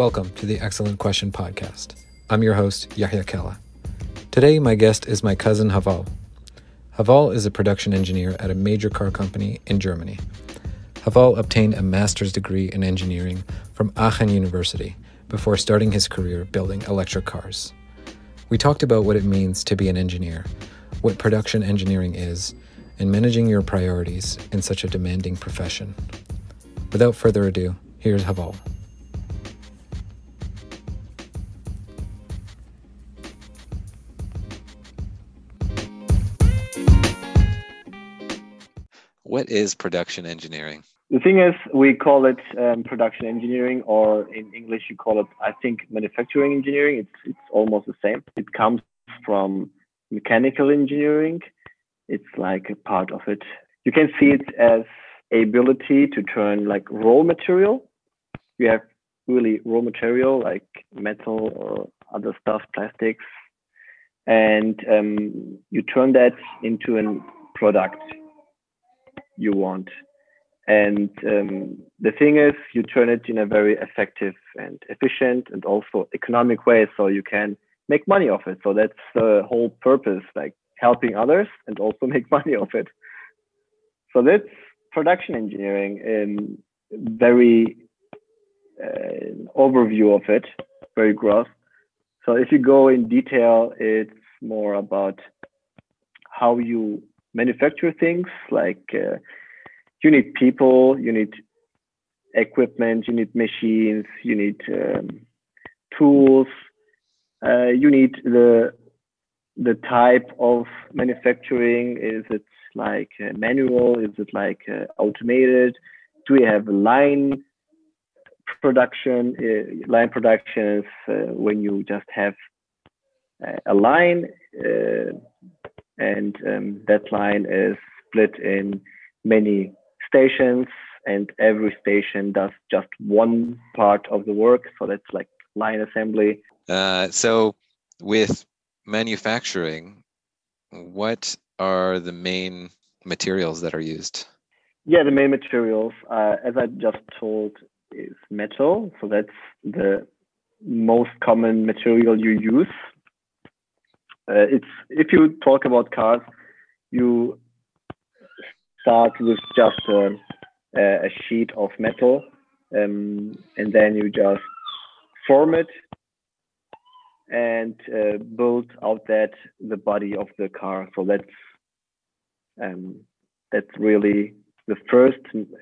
Welcome to the Excellent Question Podcast. I'm your host, Yahya Kella. Today, my guest is my cousin Haval. Haval is a production engineer at a major car company in Germany. Haval obtained a master's degree in engineering from Aachen University before starting his career building electric cars. We talked about what it means to be an engineer, what production engineering is, and managing your priorities in such a demanding profession. Without further ado, here's Haval. What is production engineering? The thing is, we call it um, production engineering, or in English, you call it, I think, manufacturing engineering. It's, it's almost the same. It comes from mechanical engineering. It's like a part of it. You can see it as ability to turn like raw material. You have really raw material like metal or other stuff, plastics, and um, you turn that into a product you want. And um, the thing is, you turn it in a very effective and efficient and also economic way, so you can make money off it. So that's the whole purpose, like helping others and also make money off it. So that's production engineering in very uh, overview of it, very gross. So if you go in detail, it's more about how you manufacture things like uh, you need people you need equipment you need machines you need um, tools uh, you need the the type of manufacturing. Is it like uh, manual? Is it like uh, automated? Do we have line production? Uh, line production is uh, when you just have a line and um, that line is split in many stations and every station does just one part of the work. So that's like line assembly. Uh, so with manufacturing what are the main materials that are used? Yeah the main materials uh, as i just told is metal. So that's the most common material you use uh, it's if you talk about cars, you start with just a, a sheet of metal, um, and then you just form it and uh, build out that the body of the car. So that's um, that's really the first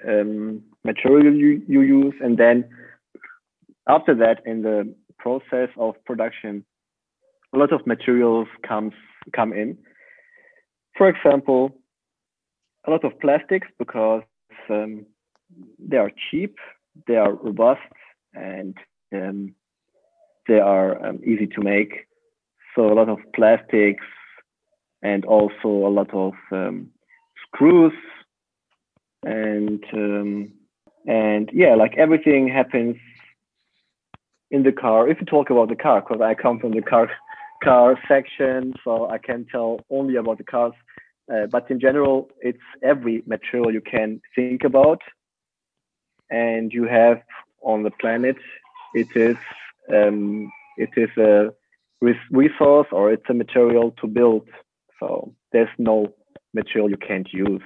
um, material you, you use, and then after that, in the process of production, a lot of materials comes come in. For example, a lot of plastics because um, they are cheap, they are robust, and um, they are um, easy to make. So a lot of plastics and also a lot of um, screws and um, and yeah, like everything happens in the car. If you talk about the car, because I come from the car car section, so I can tell only about the cars. Uh, but in general, it's every material you can think about, and you have on the planet. It is um, it is a resource or it's a material to build. So there's no material you can't use.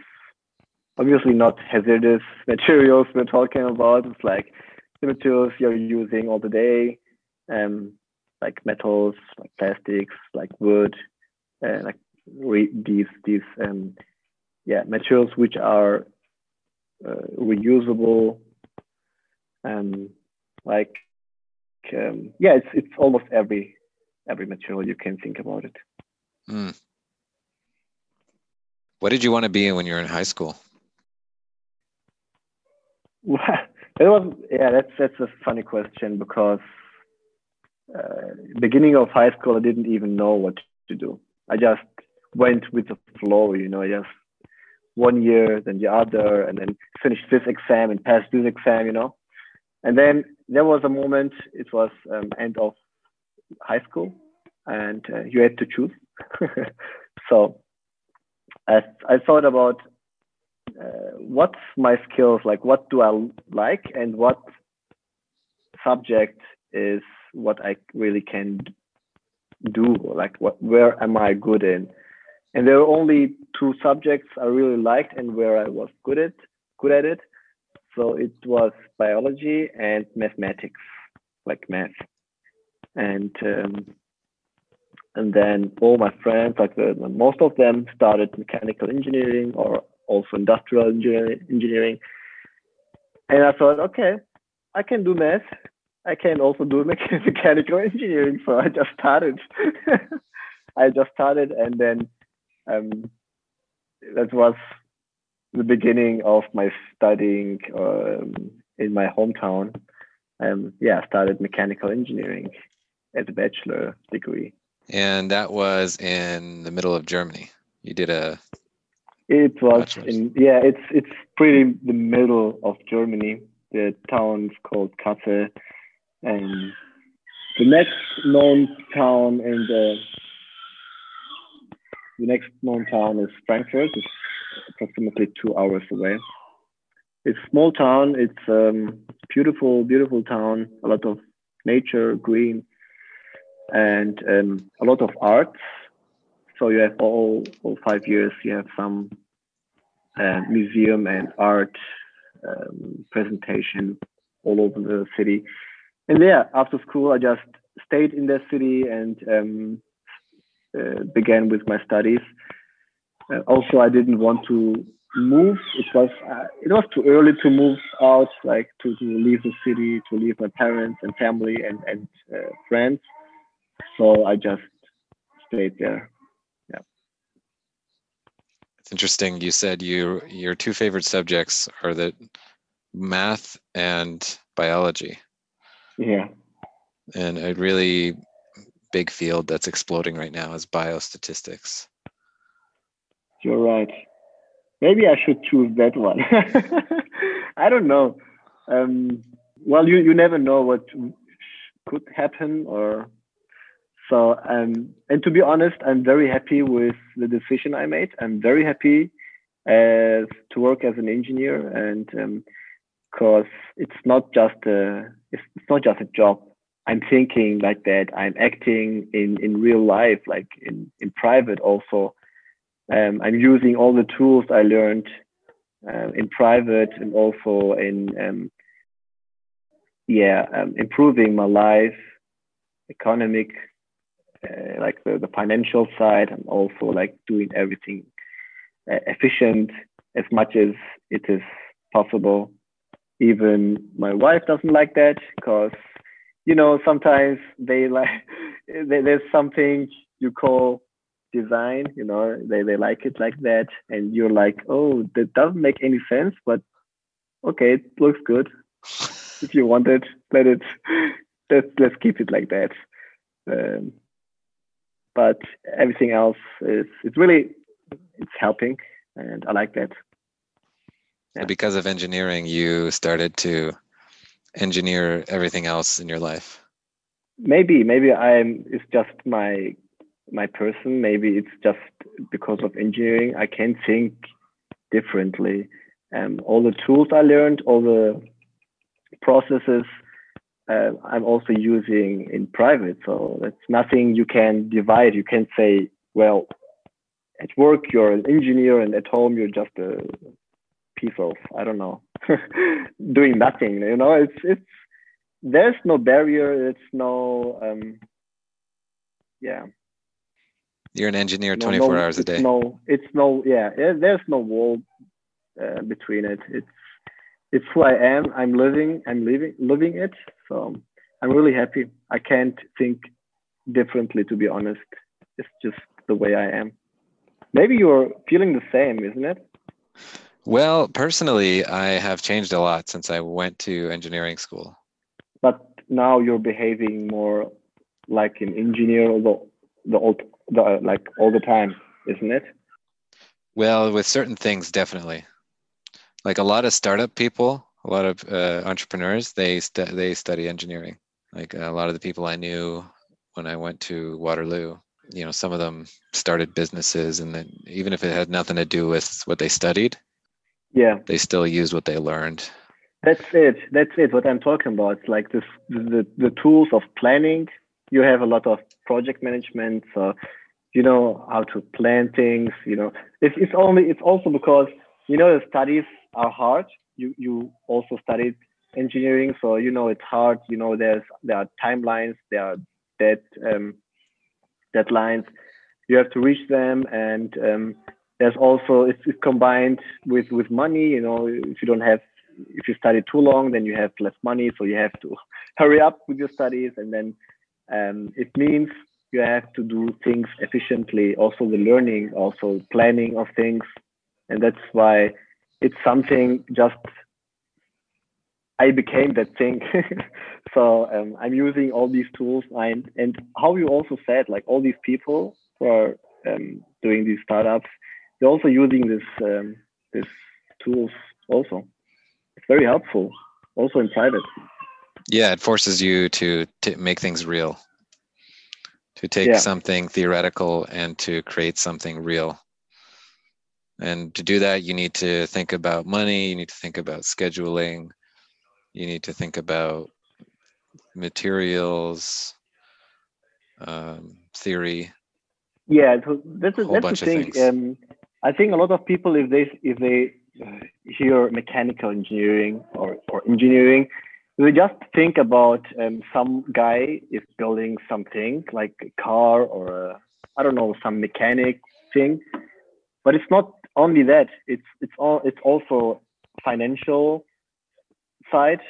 Obviously, not hazardous materials we're talking about. It's like the materials you're using all the day. Um, like metals, like plastics, like wood, uh, like re- these these um, yeah materials which are uh, reusable. Um, like um, yeah, it's it's almost every every material you can think about it. Mm. What did you want to be when you were in high school? Well, it was yeah, that's that's a funny question because uh, beginning of high school, I didn't even know what to do. I just went with the flow, you know, just one year, then the other, and then finished this exam and passed this exam, you know. And then there was a moment, it was um, end of high school, and uh, you had to choose. so I, I thought about uh, what's my skills, like what do I like, and what subject is what I really can do, like what where am I good in? And there are only two subjects I really liked and where I was good at good at it. So it was biology and mathematics, like math. And um, and then all my friends, like the, most of them, started mechanical engineering or also industrial engineering. And I thought, okay, I can do math. I can also do mechanical engineering. So I just started. I just started, and then um, that was the beginning of my studying um, in my hometown. Um, yeah, I started mechanical engineering as a bachelor degree. And that was in the middle of Germany. You did a. It was in yeah. It's it's pretty the middle of Germany. The town's called Kassel, and the next known town in the the next known town is Frankfurt. It's approximately two hours away. It's a small town. It's um, beautiful, beautiful town. A lot of nature, green, and um, a lot of arts. So you have all, all five years. You have some uh, museum and art um, presentation all over the city. And yeah, after school, I just stayed in that city and um, uh, began with my studies. Uh, also, I didn't want to move. It was uh, it was too early to move out, like to, to leave the city, to leave my parents and family and and uh, friends. So I just stayed there. Yeah. It's interesting. You said you your two favorite subjects are the math and biology. Yeah. And a really big field that's exploding right now is biostatistics. You're right. Maybe I should choose that one. I don't know. Um, well, you, you never know what could happen or so um, and to be honest i'm very happy with the decision i made i'm very happy as to work as an engineer and because um, it's not just a it's, it's not just a job. I'm thinking like that. I'm acting in in real life like in in private also. Um, i'm using all the tools i learned uh, in private and also in um, yeah um, improving my life economic uh, like the, the financial side and also like doing everything uh, efficient as much as it is possible even my wife doesn't like that because you know sometimes they like there's something you call design you know they, they like it like that and you're like oh that doesn't make any sense but okay it looks good. If you want it let it let's let's keep it like that. Um, but everything else is it's really it's helping and i like that yeah. because of engineering you started to engineer everything else in your life maybe maybe i'm it's just my my person maybe it's just because of engineering i can think differently um, all the tools i learned all the processes uh, I'm also using in private. So that's nothing you can divide. You can say, well, at work you're an engineer, and at home you're just a piece of I don't know, doing nothing. You know, it's it's there's no barrier. It's no um, yeah. You're an engineer 24 no, no, hours a day. No, it's no yeah. There's no wall uh, between it. It's it's who I am. I'm living. I'm living living it. So I'm really happy. I can't think differently, to be honest. It's just the way I am. Maybe you're feeling the same, isn't it? Well, personally, I have changed a lot since I went to engineering school. But now you're behaving more like an engineer, the the, old, the like all the time, isn't it? Well, with certain things, definitely like a lot of startup people, a lot of uh, entrepreneurs, they st- they study engineering. Like a lot of the people I knew when I went to Waterloo, you know, some of them started businesses, and then even if it had nothing to do with what they studied, yeah, they still use what they learned. That's it. That's it. What I'm talking about. It's like this, the the tools of planning. You have a lot of project management, so you know how to plan things. You know, it's it's only it's also because you know the studies are hard. You you also studied engineering, so you know it's hard. You know there's there are timelines, there are dead um, deadlines. You have to reach them, and um, there's also it's, it's combined with with money. You know, if you don't have if you study too long, then you have less money, so you have to hurry up with your studies, and then um, it means you have to do things efficiently. Also, the learning, also planning of things, and that's why it's something just I became that thing. so um, I'm using all these tools and and how you also said like all these people who are um, doing these startups, they're also using this um, this tools also. It's very helpful, also in private. Yeah, it forces you to to make things real, to take yeah. something theoretical and to create something real. And to do that, you need to think about money. You need to think about scheduling you need to think about materials um, theory yeah so that's, a, that's the thing um, i think a lot of people if they if they hear mechanical engineering or, or engineering they just think about um, some guy is building something like a car or I don't know some mechanic thing but it's not only that it's it's all it's also financial side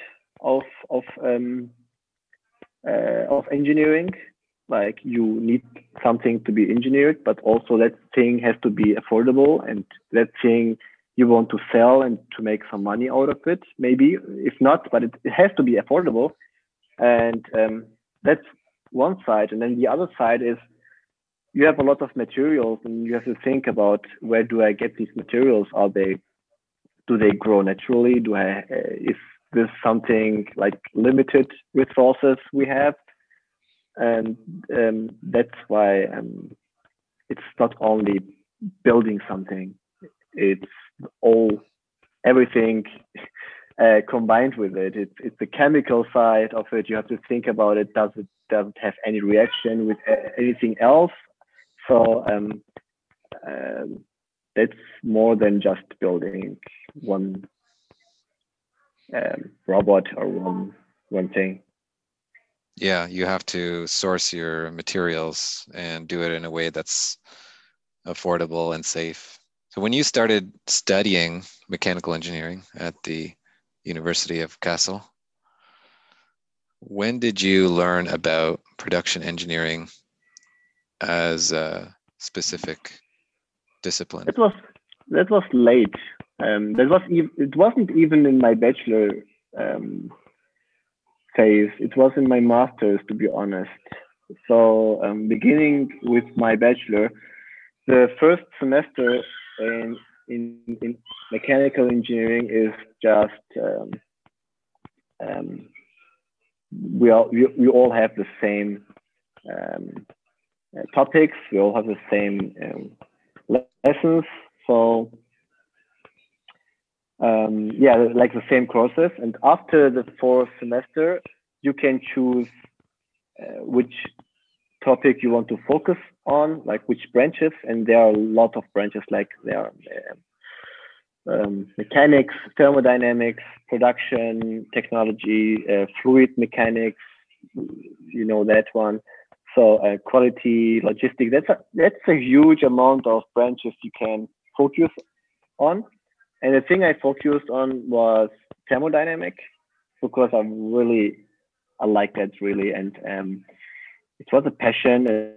of of um, uh, of engineering. Like you need something to be engineered, but also that thing has to be affordable, and that thing you want to sell and to make some money out of it. Maybe if not, but it, it has to be affordable, and um, that's one side. And then the other side is you have a lot of materials, and you have to think about where do I get these materials? Are they do they grow naturally? Do I uh, is this something like limited resources we have and um, that's why um, it's not only building something it's all everything uh, combined with it. It's, it's the chemical side of it. You have to think about it. Does it doesn't have any reaction with anything else? So um, um, that's more than just building one um, robot or one one thing. Yeah, you have to source your materials and do it in a way that's affordable and safe. So when you started studying mechanical engineering at the University of Kassel, when did you learn about production engineering as a specific discipline? It was that was late. Um, that was e- it wasn't even in my bachelor um, phase. It was in my master's, to be honest. So um, beginning with my bachelor, the first semester in in, in mechanical engineering is just um, um, we all we, we all have the same um, uh, topics. We all have the same lessons. So um, yeah, like the same courses. And after the fourth semester, you can choose uh, which topic you want to focus on, like which branches. And there are a lot of branches, like there are uh, um, mechanics, thermodynamics, production, technology, uh, fluid mechanics. You know that one. So uh, quality, logistics. That's a that's a huge amount of branches you can focus on. And the thing I focused on was thermodynamic because I really I like that really, and um, it was a passion.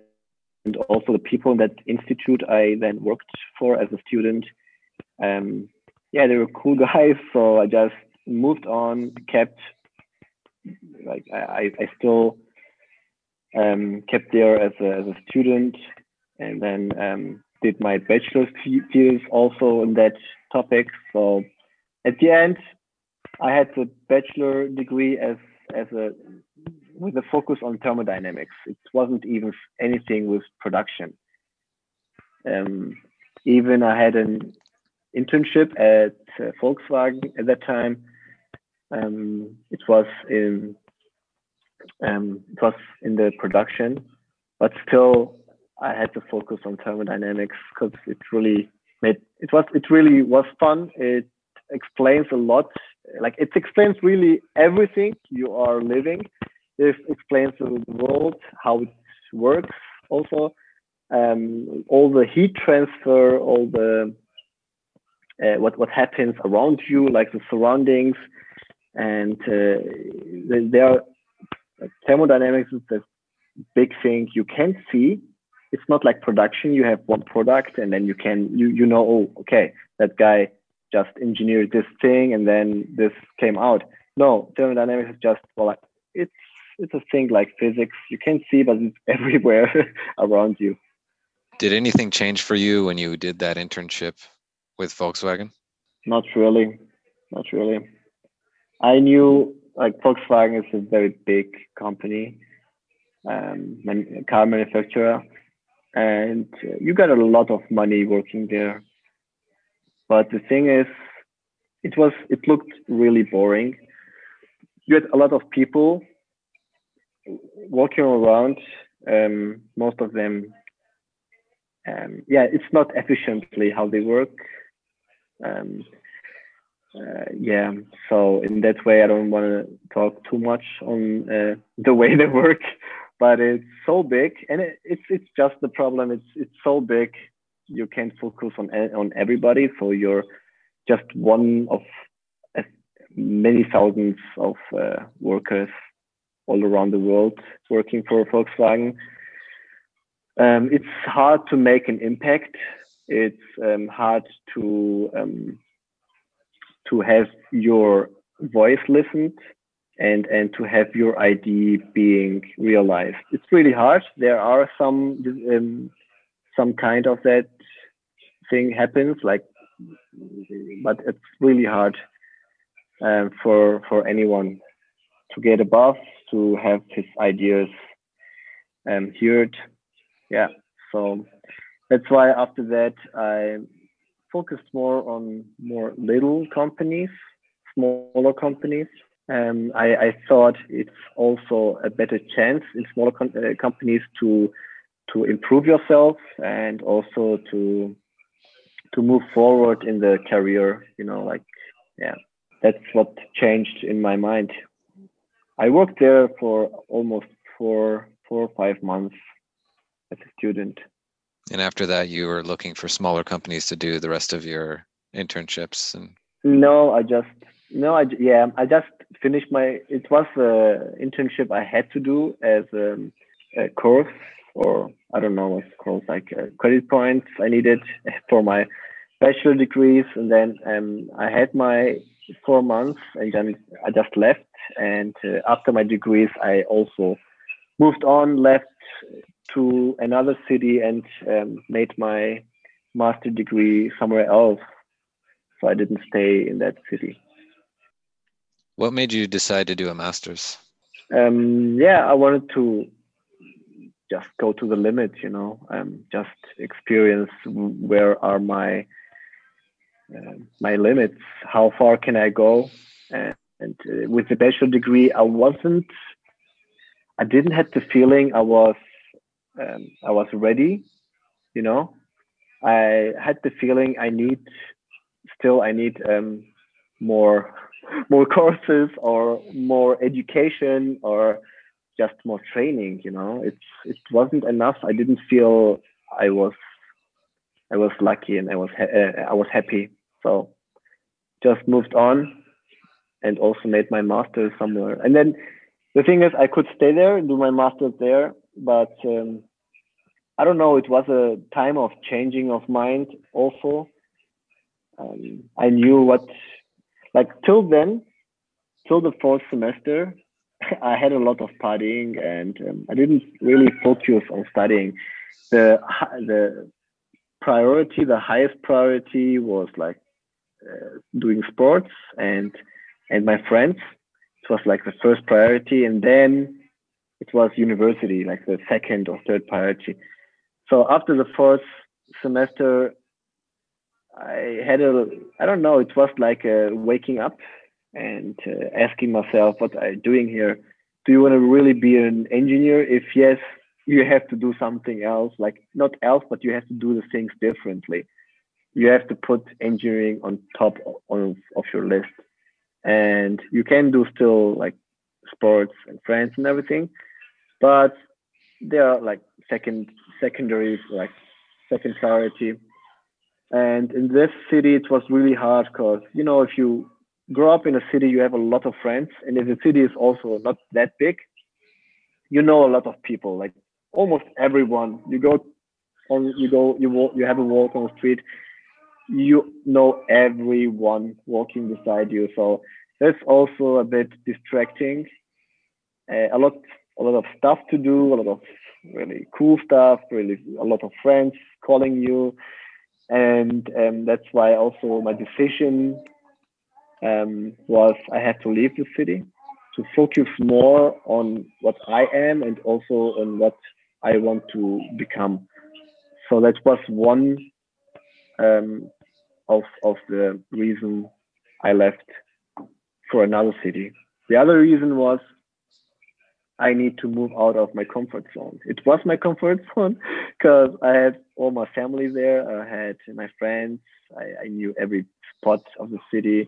And also the people in that institute I then worked for as a student, um, yeah, they were cool guys. So I just moved on, kept like I, I still um, kept there as a, as a student, and then um, did my bachelor's thesis also in that topic. So at the end, I had the bachelor degree as as a with a focus on thermodynamics. It wasn't even anything with production. Um, even I had an internship at uh, Volkswagen at that time, Um, it was in um, it was in the production, but still I had to focus on thermodynamics because it really made it was it really was fun. It explains a lot. Like it explains really everything you are living. It explains the world, how it works, also um, all the heat transfer, all the uh, what what happens around you, like the surroundings, and uh, there thermodynamics is the big thing you can't see. It's not like production. You have one product, and then you can you you know oh okay that guy just engineered this thing, and then this came out. No, thermodynamics is just well it's it's a thing like physics. You can't see, but it's everywhere around you. Did anything change for you when you did that internship with Volkswagen? Not really. Not really. I knew like Volkswagen is a very big company, um, car manufacturer, and you got a lot of money working there. But the thing is, it was it looked really boring. You had a lot of people walking around. Um, most of them, um, yeah, it's not efficiently how they work. Um, uh, yeah, so in that way, I don't want to talk too much on uh, the way they work, but it's so big, and it, it's it's just the problem. It's it's so big, you can't focus on on everybody, so you're just one of many thousands of uh, workers all around the world working for Volkswagen. Um, it's hard to make an impact. It's um, hard to um, to have your voice listened and and to have your idea being realized. It's really hard. There are some um, some kind of that thing happens, like, but it's really hard um, for for anyone to get above to have his ideas um, heard. Yeah, so that's why after that I focused more on more little companies, smaller companies. Um, I, I, thought it's also a better chance in smaller com- uh, companies to to improve yourself and also to to move forward in the career. You know, like yeah, that's what changed in my mind. I worked there for almost four four or five months as a student. And after that, you were looking for smaller companies to do the rest of your internships and. No, I just no, I yeah, I just finished my. It was a internship I had to do as a, course, or I don't know what's called, like credit points I needed for my bachelor degrees, and then um, I had my four months, and then I just left. And uh, after my degrees, I also moved on, left to another city and um, made my master degree somewhere else. So I didn't stay in that city. What made you decide to do a master's? Um, yeah, I wanted to just go to the limit, you know, um, just experience where are my uh, my limits, how far can I go, and, and uh, with the bachelor degree, I wasn't, I didn't have the feeling I was um, I was ready. You know, I had the feeling I need still I need um, more more courses or more education or just more training. You know, it's it wasn't enough. I didn't feel I was I was lucky and I was uh, I was happy. So just moved on and also made my master somewhere. And then the thing is, I could stay there and do my master's there, but um, I don't know. It was a time of changing of mind. Also, um, I knew what, like till then, till the fourth semester, I had a lot of partying and um, I didn't really focus on studying. The the priority, the highest priority was like uh, doing sports and and my friends. It was like the first priority, and then it was university, like the second or third priority. So after the fourth semester, I had a, I don't know, it was like a waking up and uh, asking myself, what I'm doing here? Do you want to really be an engineer? If yes, you have to do something else, like not else, but you have to do the things differently. You have to put engineering on top of, of your list, and you can do still like sports and friends and everything, but they are like second secondary like second priority. And in this city, it was really hard because you know if you grow up in a city, you have a lot of friends, and if the city is also not that big, you know a lot of people, like almost everyone. You go on, you go, you walk, you have a walk on the street, you know everyone walking beside you. So that's also a bit distracting. Uh, a lot, a lot of stuff to do, a lot of really cool stuff, really a lot of friends calling you, and um, that's why also my decision um, was I had to leave the city to focus more on what I am and also on what I want to become. So that was one um, of of the reason I left for another city. The other reason was I need to move out of my comfort zone. It was my comfort zone because I had all my family there. I had my friends. I, I knew every spot of the city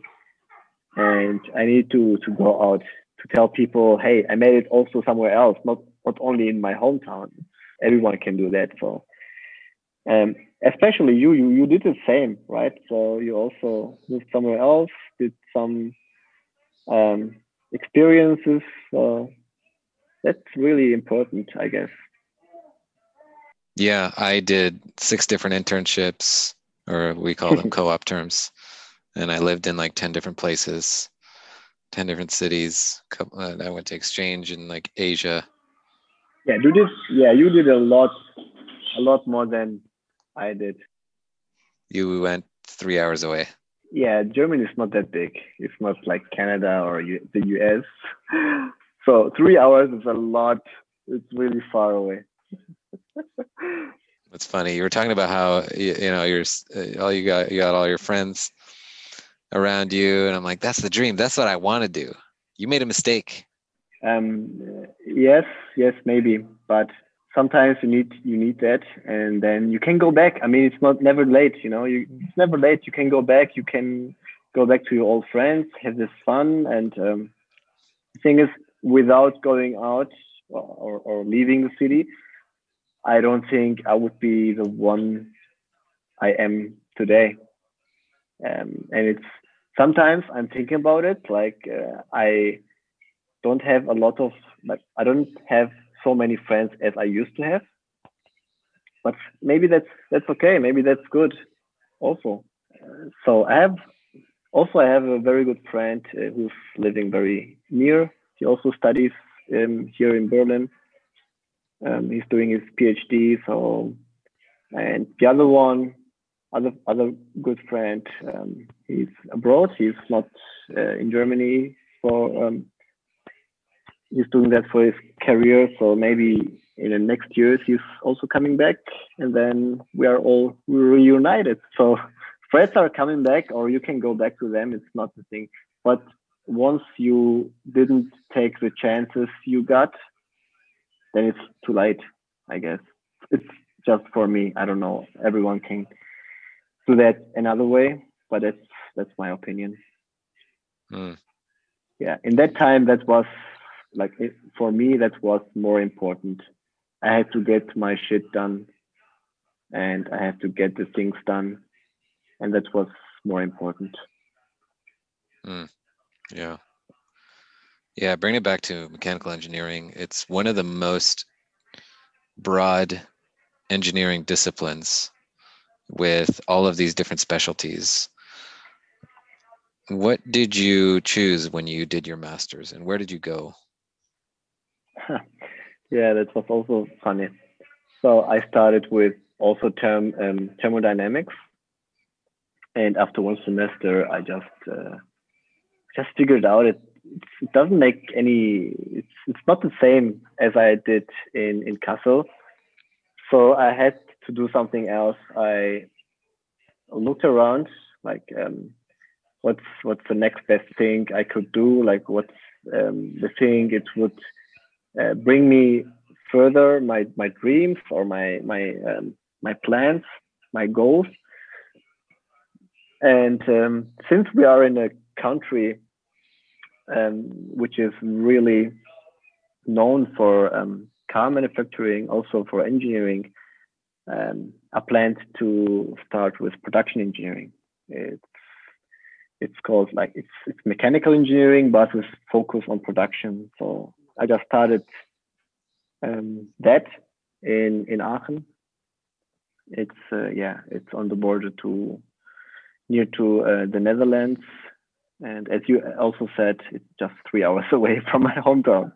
and I need to to go out to tell people, hey, I made it also somewhere else, not not only in my hometown. Everyone can do that. So, um, especially you, you you did the same, right? So you also moved somewhere else, did some um, experiences. So that's really important, I guess. Yeah, I did six different internships, or we call them co-op terms and I lived in like 10 different places, 10 different cities. Uh, I went to exchange in like Asia. Yeah, you did. Yeah, you did a lot, a lot more than I did. You went three hours away. Yeah, Germany is not that big. It's not like Canada or the US. So three hours is a lot. It's really far away. That's funny. You were talking about how you, you know you're uh, all you got you got all your friends around you and i'm like that's the dream. That's what i want to do. You made a mistake. Um yes yes maybe but sometimes you need you need that and then you can go back. I mean it's not never late you know? You it's never late. You can go back. You can go back to your old friends have this fun and um, the thing is without going out or, or leaving the city i don't think i would be the one i am today um, and it's sometimes I'm thinking about it. Like uh, I don't have a lot of like I don't have so many friends as I used to have. But maybe that's that's okay. Maybe that's good. Also, uh, so I have also I have a very good friend uh, who's living very near. He also studies um, here in Berlin. Um, he's doing his PhD. So, and the other one other other good friend. Um, he's abroad. He's not uh, in Germany for. Um, he's doing that for his career. So maybe in the next years he's also coming back, and then we are all reunited. So friends are coming back, or you can go back to them. It's not the thing. But once you didn't take the chances you got, then it's too late. I guess it's just for me. I don't know. Everyone can do that another way, but that's that's my opinion. Mm. Yeah, in that time, that was like it, for me, that was more important. I had to get my shit done, and I had to get the things done, and that was more important. Mm. Yeah. Yeah, bring it back to mechanical engineering. It's one of the most broad engineering disciplines with all of these different specialties. What did you choose when you did your master's and where did you go? yeah, that was also funny. So I started with also term um, thermodynamics, and after one semester, I just uh, just figured out it it doesn't make any it's it's not the same as I did in in Kassel. So I had to do something else, I looked around, like um, what's what's the next best thing I could do? Like what's um, the thing it would uh, bring me further my my dreams or my my um, my plans, my goals. And um, since we are in a country um, which is really known for um, car manufacturing, also for engineering, um, I planned to start with production engineering. It's it's called like it's it's mechanical engineering, but with focus on production. So I just started um, that in in Aachen. It's uh, yeah, it's on the border to near to uh, the Netherlands, and as you also said, it's just three hours away from my hometown.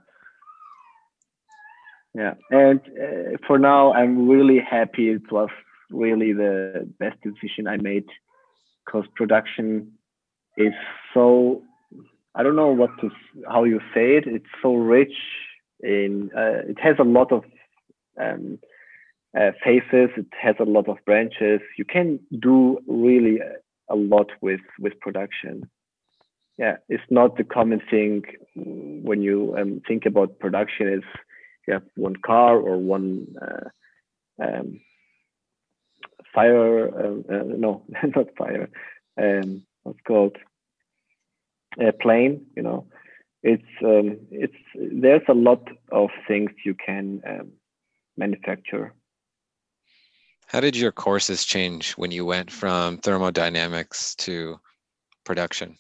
Yeah, and uh, for now, I'm really happy. It was really the best decision I made because production is so. I don't know what to how you say it. It's so rich in. Uh, it has a lot of um, uh, faces. It has a lot of branches. You can do really a lot with with production. Yeah, it's not the common thing when you um, think about production. Is you have one car or one uh, um, fire. Uh, uh no, not fire. Um, what's called a plane. You know, it's um, it's there's a lot of things you can um, manufacture how did your courses change when you went from thermodynamics to production?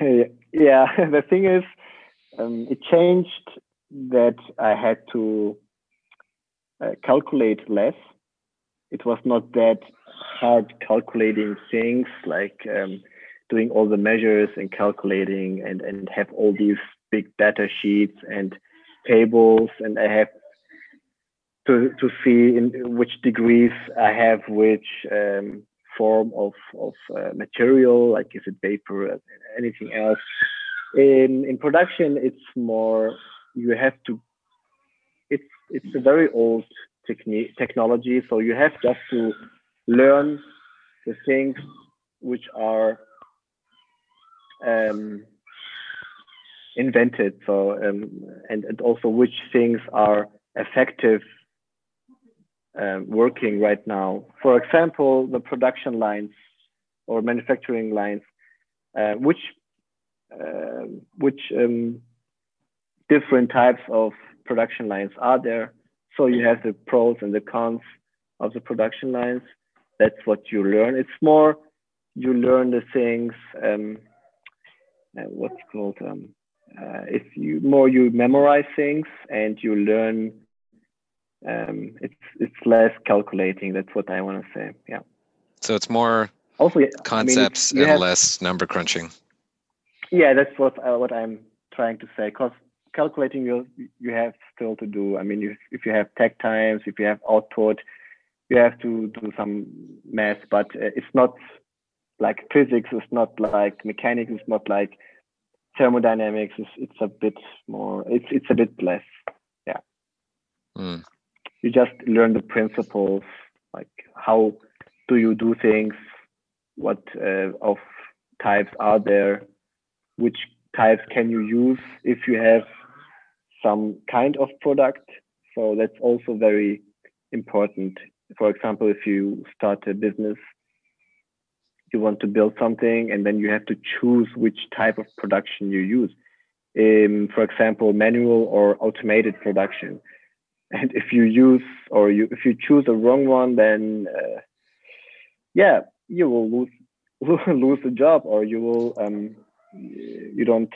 Yeah, the thing is, um, it changed that I had to uh, calculate less. It was not that hard calculating things like um, doing all the measures and calculating and, and have all these big data sheets and tables. And I have to to see in which degrees I have which um, form of of uh, material, like is it paper, anything else. In in production, it's more you have to. It's it's a very old technique technology, so you have just to learn the things which are um, invented. So um, and and also which things are effective um, working right now. For example, the production lines or manufacturing lines, uh, which uh, which um, different types of production lines are there. So you have the pros and the cons of the production lines. That's what you learn. It's more you learn the things. Um, uh, what's called um, uh, if you more you memorize things and you learn um, it's it's less calculating. That's what I want to say. Yeah. So it's more also concepts I mean, and have, less number crunching. Yeah, that's what uh, what I'm trying to say. Because calculating you you have still to do. I mean, you, if you have takt times, if you have output, you have to do some math. But uh, it's not like physics. It's not like mechanics. It's not like thermodynamics. It's it's a bit more. It's it's a bit less. Yeah. Mm you just learn the principles like how do you do things what uh, of types are there which types can you use if you have some kind of product. So that's also very important. For example if you start a business you want to build something and then you have to choose which type of production you use. Um, for example manual or automated production and if you use or you if you choose the wrong one then uh, yeah you will lose lose the job or you will um, you don't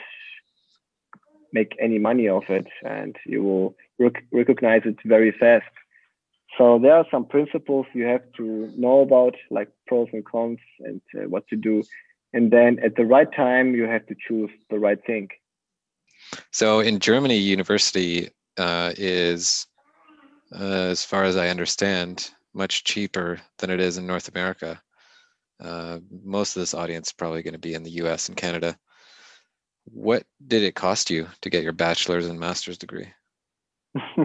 make any money of it and you will rec- recognize it very fast. So there are some principles you have to know about like pros and cons and uh, what to do. And then at the right time you have to choose the right thing. So in germany university uh, is uh, as far as I understand, much cheaper than it is in North America. Uh, most of this audience is probably going to be in the US and Canada. What did it cost you to get your bachelor's and master's degree?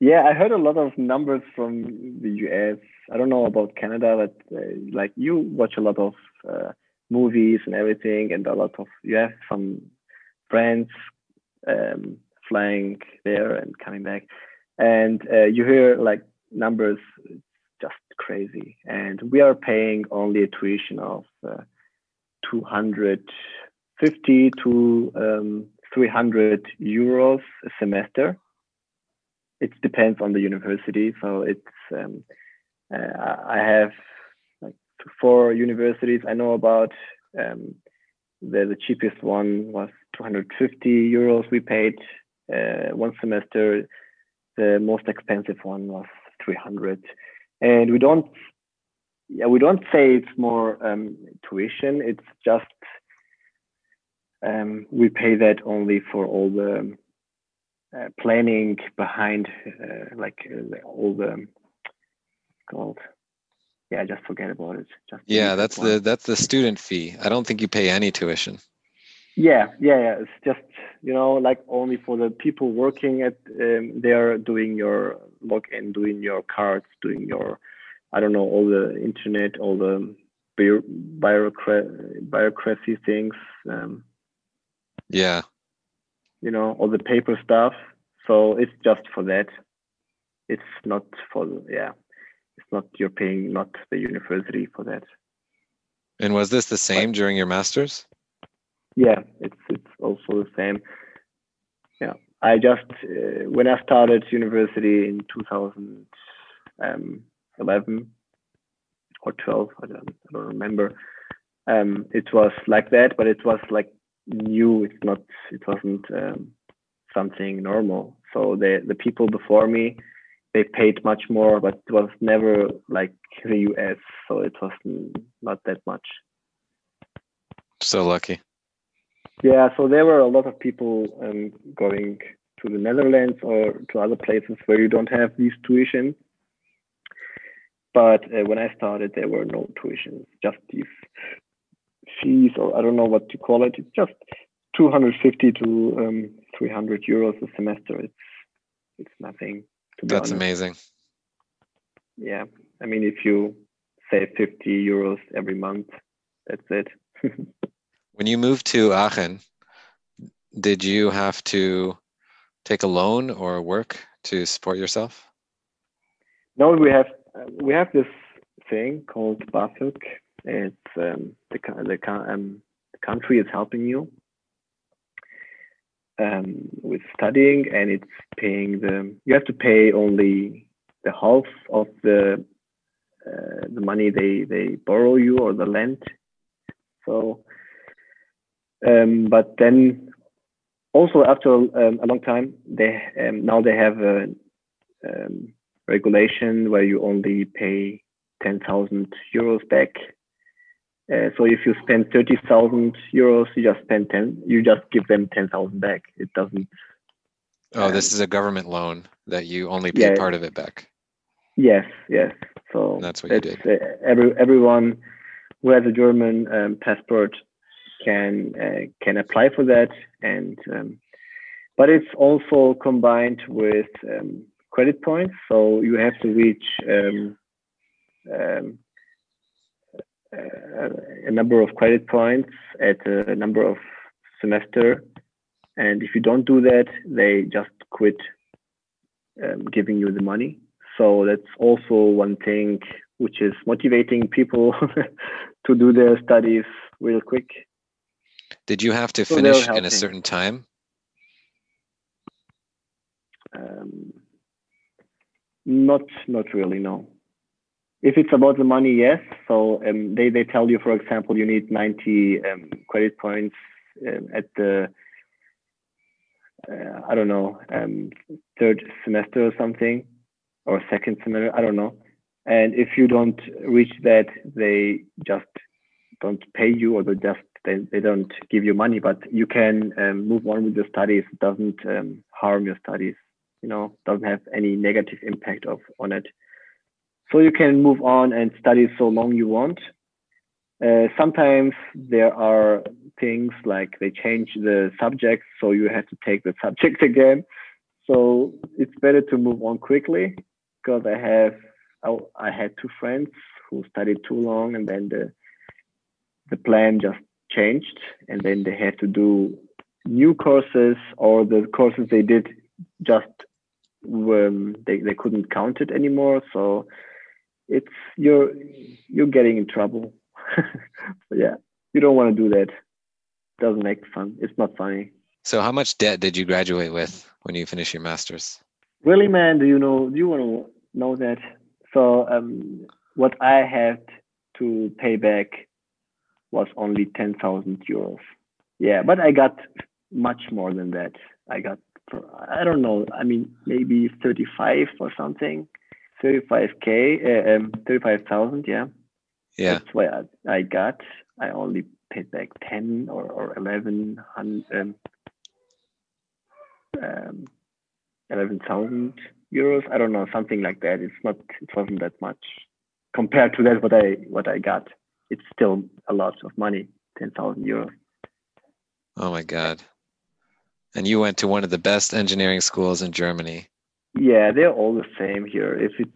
yeah, I heard a lot of numbers from the US I don't know about Canada, but uh, like you watch a lot of uh, movies and everything, and a lot of you have some friends um, flying there and coming back, and uh, you hear like numbers just crazy, and we are paying only a tuition of uh, 250 to um, 300 euros a semester. It depends on the university, so it's um, uh, I have like four universities I know about. Um, the, the cheapest one was 250 euros we paid uh, one semester. The most expensive one was 300, and we don't yeah we don't say it's more um, tuition. It's just um, we pay that only for all the uh, planning behind, uh, like uh, all the called. Yeah, just forget about it. Just yeah, that's the that's the student fee. I don't think you pay any tuition. Yeah, yeah, yeah. It's just you know like only for the people working at um, they're doing your login, doing your cards, doing your I don't know all the internet, all the bureaucracy, bureaucracy things. Um, yeah. You know, all the paper stuff. So it's just for that. It's not for yeah. It's not you're paying not the university for that. And was this the same but, during your masters? Yeah, it's it's also the same. Yeah, I just uh, when I started university in 2011 or 12, I don't, I don't remember. Um, it was like that, but it was like new. It's not. It wasn't um, something normal. So the the people before me, they paid much more, but it was never like the U.S. So it was not that much. So lucky. Yeah. So there were a lot of people um, going to the Netherlands or to other places where you don't have these tuitions. But uh, when I started, there were no tuitions, just these fees, or I don't know what to call it. It's just 250 to um, 300 euros a semester. It's it's nothing. That's honest. amazing. Yeah, I mean, if you save 50 euros every month, that's it. when you moved to Aachen, did you have to take a loan or work to support yourself? No, we have we have this thing called BAföG, it's um, the the, um, the country is helping you um, with studying, and it's paying the. You have to pay only the half of the uh, the money they they borrow you or the lend. So, um, but then also after um, a long time, they um, now they have a um, regulation where you only pay ten thousand euros back uh, so if you spend thirty thousand euros, you just spend ten. You just give them ten thousand back. It doesn't. Oh, um, this is a government loan that you only pay yeah, part of it back. Yes, yes. So and that's what you did. Uh, every everyone who has a German um, passport can uh, can apply for that, and um, but it's also combined with um, credit points. So you have to reach um, um, a number of credit points at a number of semester. And if you don't do that, they just quit um, giving you the money. So that's also one thing which is motivating people to do their studies real quick. Did you have to so finish in a certain time? Um, not, not really. No. If it's about the money, yes. So um, they, they tell you, for example, you need 90 um, credit points um, at the, uh, I don't know, um, third semester or something, or second semester, I don't know. And if you don't reach that, they just don't pay you or they just they, they don't give you money, but you can um, move on with your studies. It doesn't um, harm your studies, you know, doesn't have any negative impact of on it. So you can move on and study so long you want. Uh, sometimes there are things like they change the subject, so you have to take the subject again. So it's better to move on quickly because I have I, I had two friends who studied too long, and then the the plan just changed, and then they had to do new courses, or the courses they did just um, they they couldn't count it anymore. So it's you're you're getting in trouble. yeah, you don't want to do that. Doesn't make fun. It's not funny. So, how much debt did you graduate with when you finished your master's? Really, man? Do you know? Do you want to know that? So, um, what I had to pay back was only ten thousand euros. Yeah, but I got much more than that. I got, I don't know. I mean, maybe thirty-five or something. 35k, uh, um, 35,000, yeah. Yeah. That's what I, I, got. I only paid back 10 or, or 11, um, um, 11,000 euros. I don't know, something like that. It's not, it wasn't that much compared to that what I what I got. It's still a lot of money, 10,000 euros. Oh my God. And you went to one of the best engineering schools in Germany. Yeah, they're all the same here. If it's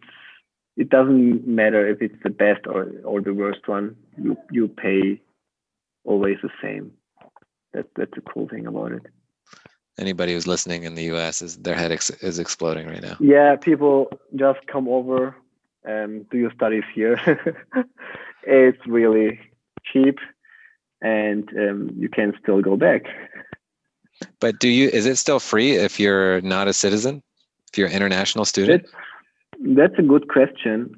it doesn't matter if it's the best or or the worst one. You you pay always the same. That that's the cool thing about it. Anybody who's listening in the U.S. is their head ex- is exploding right now. Yeah, people just come over and do your studies here. it's really cheap, and um, you can still go back. But do you? Is it still free if you're not a citizen? if you're an international student? That's, that's a good question.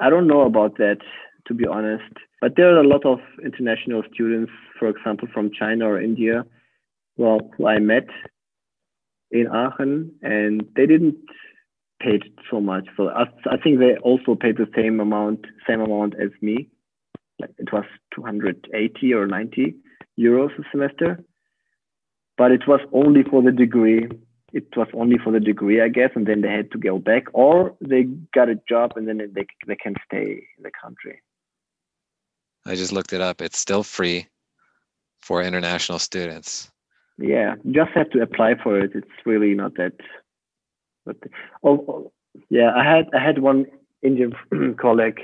I don't know about that, to be honest. But there are a lot of international students, for example, from China or India, well, who I met in Aachen, and they didn't pay so much. So I, I think they also paid the same amount, same amount as me. Like it was 280 or 90 euros a semester, but it was only for the degree it was only for the degree, I guess, and then they had to go back, or they got a job and then they they can stay in the country. I just looked it up. It's still free for international students. Yeah, just have to apply for it. It's really not that. But oh, oh yeah, I had I had one Indian colleague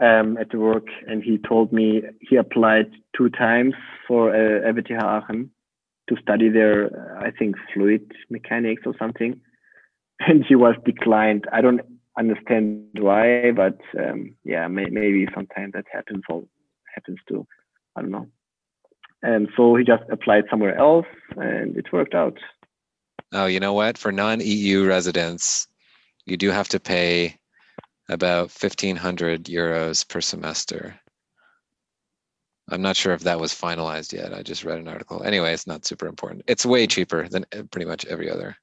um, at the work, and he told me he applied two times for uh, RWTH Aachen to study their, I think, fluid mechanics or something. And he was declined. I don't understand why, but um, yeah, may, maybe sometimes that happens or happens to, I don't know. And so he just applied somewhere else and it worked out. Oh, you know what? For non EU residents, you do have to pay about 1500 euros per semester. I'm not sure if that was finalized yet. I just read an article. Anyway, it's not super important. It's way cheaper than uh, pretty much every other.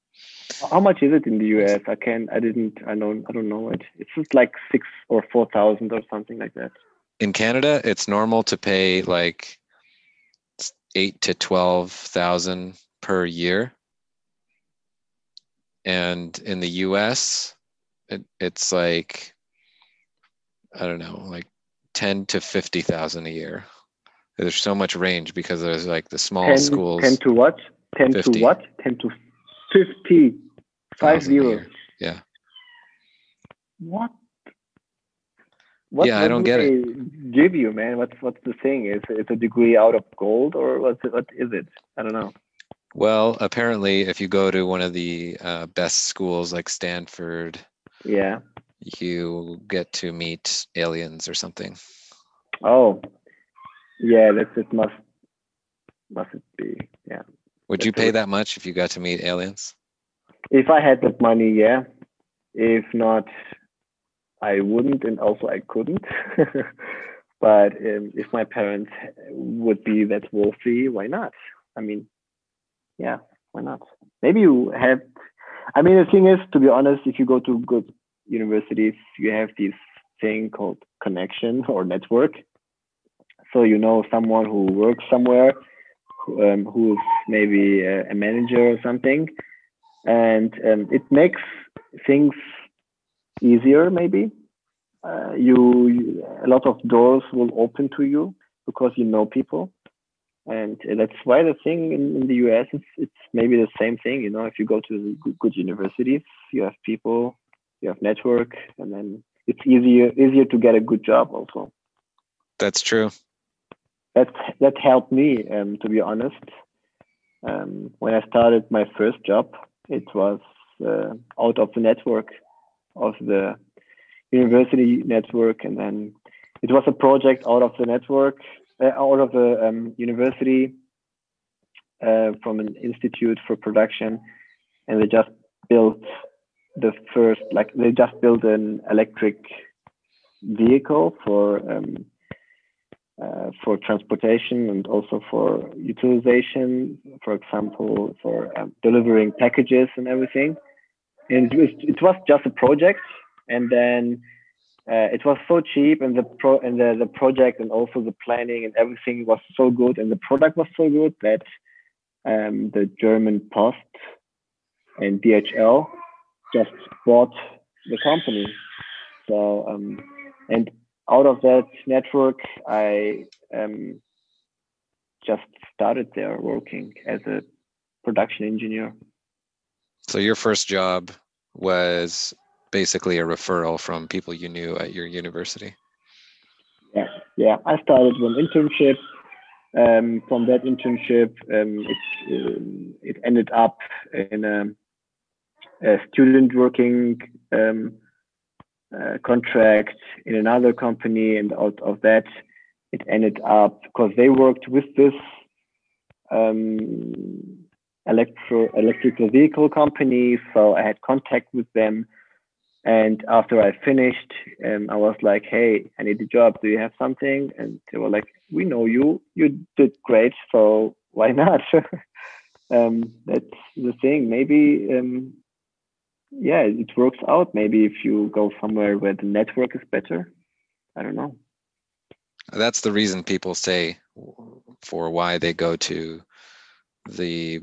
How much is it in the US? I can I didn't I don't I don't know it. It's just like six or four thousand or something like that. In Canada, it's normal to pay like eight to twelve thousand per year. And in the US, it, it's like I don't know, like ten to fifty thousand a year there's so much range because there's like the small 10, schools 10 to what 10 50. to what 10 to 50 five zero yeah what what yeah, I don't get it. Give you, man. What's what's the thing? Is it a degree out of gold, or what's it, what is it? I don't know. Well, apparently, if you go to one of the uh, best schools like Stanford, yeah, you get to meet aliens or something. Oh, yeah, that's it. Must must it be? Yeah. Would that's you pay it. that much if you got to meet aliens? If I had that money, yeah. If not, I wouldn't, and also I couldn't. but um, if my parents would be that wealthy, why not? I mean, yeah, why not? Maybe you have. I mean, the thing is, to be honest, if you go to good universities, you have this thing called connection or network. So you know someone who works somewhere um, who's maybe a, a, manager or something and um, it makes things easier maybe. Uh, you, you, a lot of doors will open to you because you know people. And that's why the thing in, in the us it's, it's maybe the same thing you know if you go to good, good universities you have people you have network and then it's easier easier to get a good job also. That's true. That that helped me, um, to be honest. Um, when I started my first job, it was uh, out of the network of the university network, and then it was a project out of the network, uh, out of the um, university, uh, from an institute for production, and they just built the first, like they just built an electric vehicle for um, uh, for transportation and also for utilization, for example, for um, delivering packages and everything. And it was, just a project, and then uh, it was so cheap, and the pro and the, the project and also the planning and everything was so good, and the product was so good that um, the German Post and DHL just bought the company. So um, and out of that network, I um, just started there working as a production engineer. So your first job was basically a referral from people you knew at your university. Yeah, yeah. I started with an internship. Um, from that internship, um, it, um, it ended up in a, student working um, uh, contract in another company, and out of that, it ended up because they worked with this um, electro electrical vehicle company, so I had contact with them. And after I finished, um, I was like, "Hey, I need a job. Do you have something?" And they were like, "We know you. You did great. So why not?" um, that's the thing. Maybe um, yeah, it works out. Maybe if you go somewhere where the network is better. I don't know. That's the reason people say for why they go to the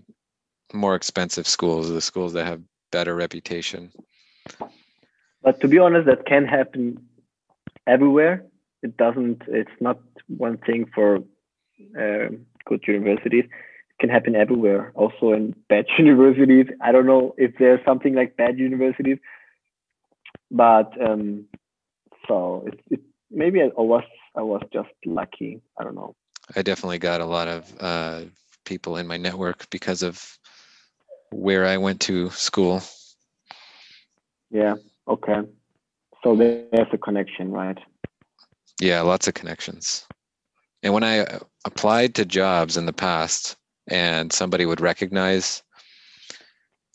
more expensive schools, the schools that have better reputation. But to be honest, that can happen everywhere. It doesn't. It's not one thing for uh, good universities can happen everywhere, also in bad universities. I don't know if there's something like bad universities, but um, so it, it maybe I was I was just lucky. I don't know. I definitely got a lot of uh, people in my network because of where I went to school. Yeah. Okay. So there's a connection, right? Yeah, lots of connections. And when I applied to jobs in the past, and somebody would recognize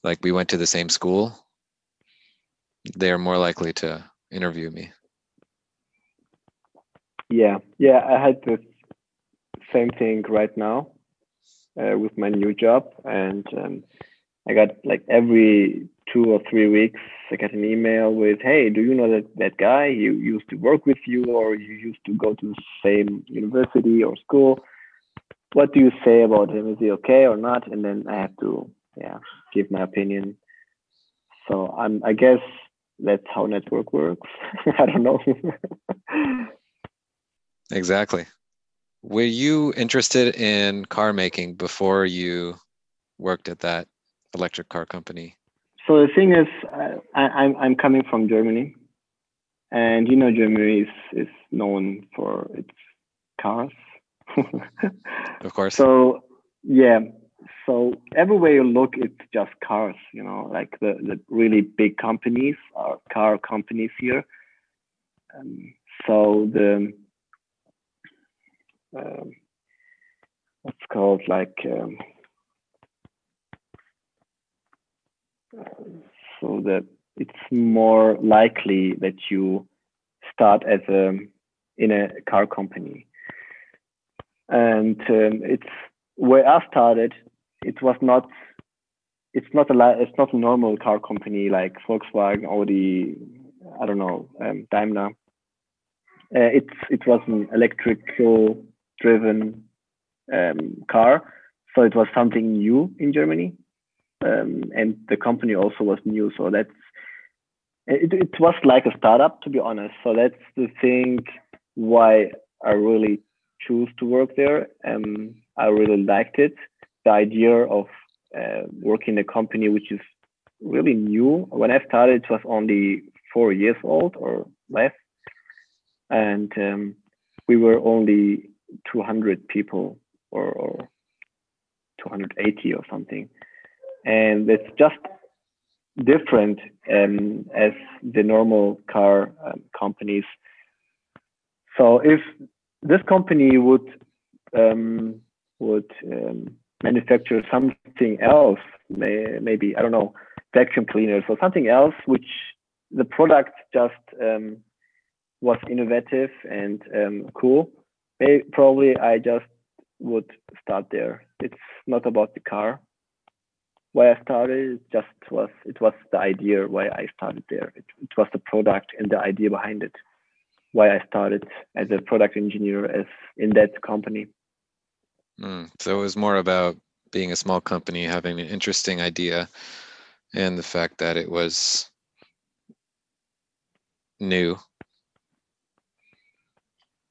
like we went to the same school they're more likely to interview me. Yeah yeah i had the same thing right now uh, with my new job and um, i got like every two or three weeks i get an email with hey do you know that that guy? You used to work with you or you used to go to the same university or school what do you say about him? Is he okay or not? And then I have to, yeah, give my opinion. So I'm, I guess that's how network works. I don't know. exactly. Were you interested in car making before you worked at that electric car company? So the thing is, I, I'm I'm coming from Germany, and you know Germany is is known for its cars of course. So yeah, so everywhere you look, it's just cars. You know, like the the really big companies are car companies here. Um, so the um, what's called like um, so that it's more likely that you start as a in a car company and um, it's where I started. It was not. It's not a it's not a normal car company like Volkswagen, Audi, I don't know, um, Daimler. Uh, it's it was an electrical driven um, car, so it was something new in Germany, um, and the company also was new. So that's it, it was like a startup to be honest. So that's the thing why I really choose to work there. Um, I really liked it. The idea of uh, working in a company which is really new. When I started, it was only four years old or less, and um, we were only 200 people or, or 280 or something, and it's just different um, as the normal car um, companies. So if this company would um, would um, manufacture something else, may, maybe I don't know, vacuum cleaners or something else, which the product just um, was innovative and um, cool. Maybe, probably I just would start there. It's not about the car. Why I started, it just was it was the idea why I started there. It, it was the product and the idea behind it. Why I started as a product engineer as in that company. Mm, so it was more about being a small company, having an interesting idea, and the fact that it was new.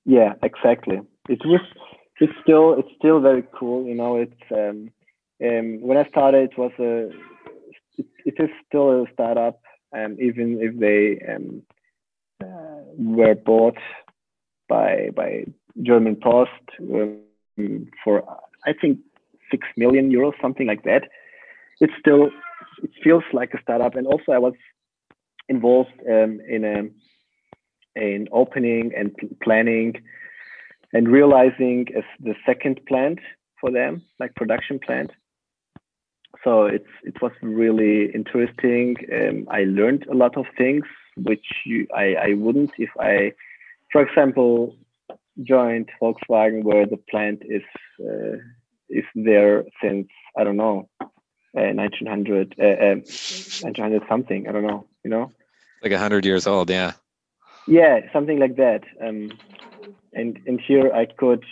Yeah, exactly. It was. It's still. It's still very cool. You know, it's. Um, um, when I started, it was a. It, it is still a startup, um, even if they um, were bought by by German Post um, for I think six million euros, something like that. It's still it feels like a startup, and also I was involved um, in a in opening and planning and realizing as the second plant for them, like production plant. So it's it was really interesting. Um, I learned a lot of things which you, I I wouldn't if I, for example, joined Volkswagen where the plant is uh, is there since I don't know, uh, 1900, uh, 1900 uh, something. I don't know. You know, like a hundred years old. Yeah. Yeah, something like that. Um, and and here I could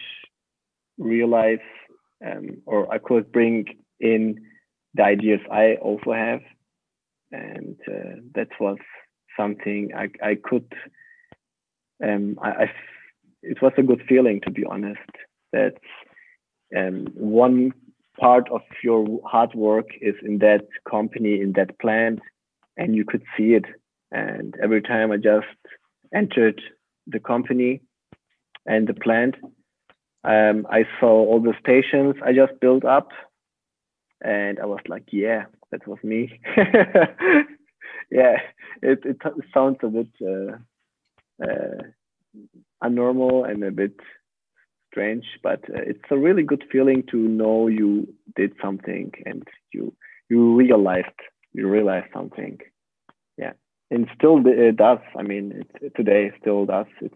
realize, um, or I could bring in the ideas I also have, and uh, that was something I I could. Um, I, I it was a good feeling to be honest. That um, one part of your hard work is in that company, in that plant, and you could see it. And every time I just entered the company and the plant, um, I saw all the stations I just built up, and I was like, yeah, that was me. yeah, it, it sounds a bit uh, uh, abnormal and a bit strange, but uh, it's a really good feeling to know you did something and you you realized you realized something. Yeah, and still it does. I mean, it, today still does. It's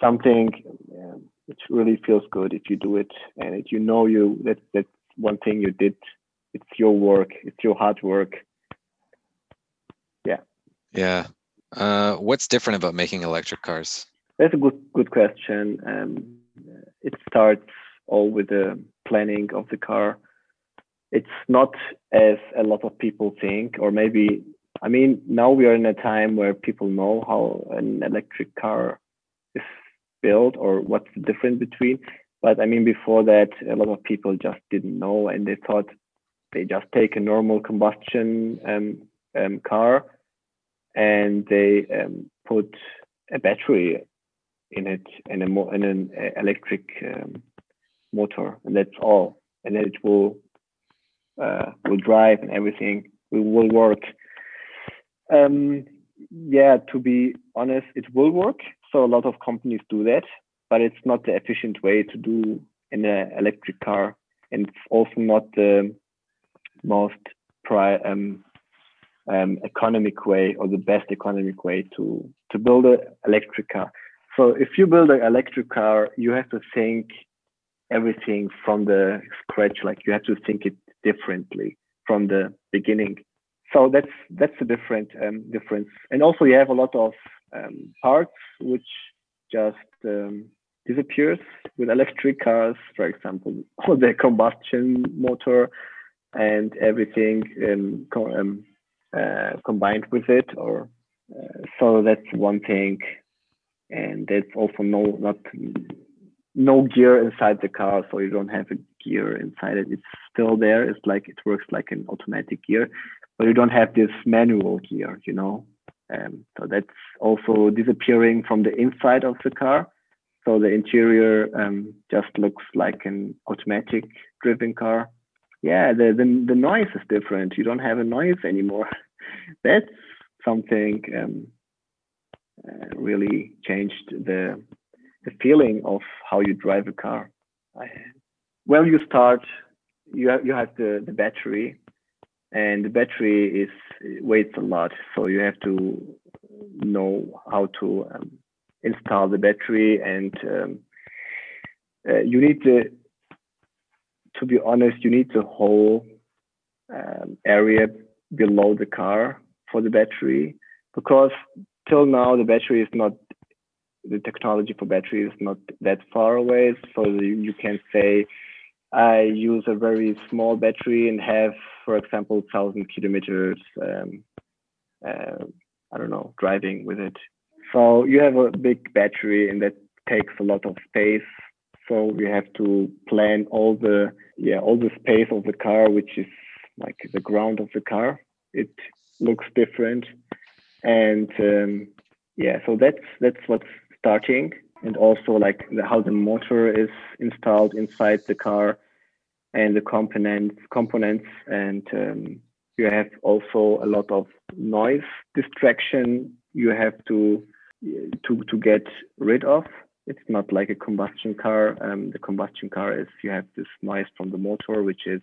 something um, which really feels good if you do it, and if you know you that that one thing you did. It's your work. It's your hard work. Yeah. Uh, what's different about making electric cars? That's a good good question. Um, it starts all with the planning of the car. It's not as a lot of people think, or maybe I mean now we are in a time where people know how an electric car is built or what's the difference between. But I mean before that, a lot of people just didn't know, and they thought they just take a normal combustion um, um, car and they um, put a battery in it and a mo- and an electric um, motor, and that's all. And then it will uh, will drive and everything will, will work. Um, yeah, to be honest, it will work. So a lot of companies do that, but it's not the efficient way to do in an electric car, and it's also not the most pri- um, um, economic way or the best economic way to to build an electric car. So if you build an electric car, you have to think everything from the scratch. Like you have to think it differently from the beginning. So that's that's a different um, difference. And also you have a lot of um, parts which just um, disappears with electric cars. For example, the combustion motor and everything um, um, uh, combined with it. Or uh, so that's one thing and there's also no not no gear inside the car, so you don't have a gear inside it. It's still there. It's like it works like an automatic gear, but you don't have this manual gear, you know. Um, so that's also disappearing from the inside of the car. So the interior um, just looks like an automatic driven car. Yeah, the, the, the noise is different. You don't have a noise anymore. That's something um, uh, really changed the the feeling of how you drive a car. I, well, you start, you have, you have the, the battery, and the battery is weighs a lot, so you have to know how to um, install the battery, and um, uh, you need the, to be honest, you need the whole um, area below the car for the battery because till now the battery is not the technology for battery is not that far away. So you can say i use a very small battery and have for example 1000 kilometers um, uh, i don't know driving with it. So you have a big battery and that takes a lot of space. So we have to plan all the yeah all the space of the car which is like the ground of the car. It looks different. And um, yeah so that's that's what's starting. And also like the, how the motor is installed inside the car and the components components. And um, you have also a lot of noise distraction you have to to to get rid of. It's not like a combustion car. Um, the combustion car is you have this noise from the motor which is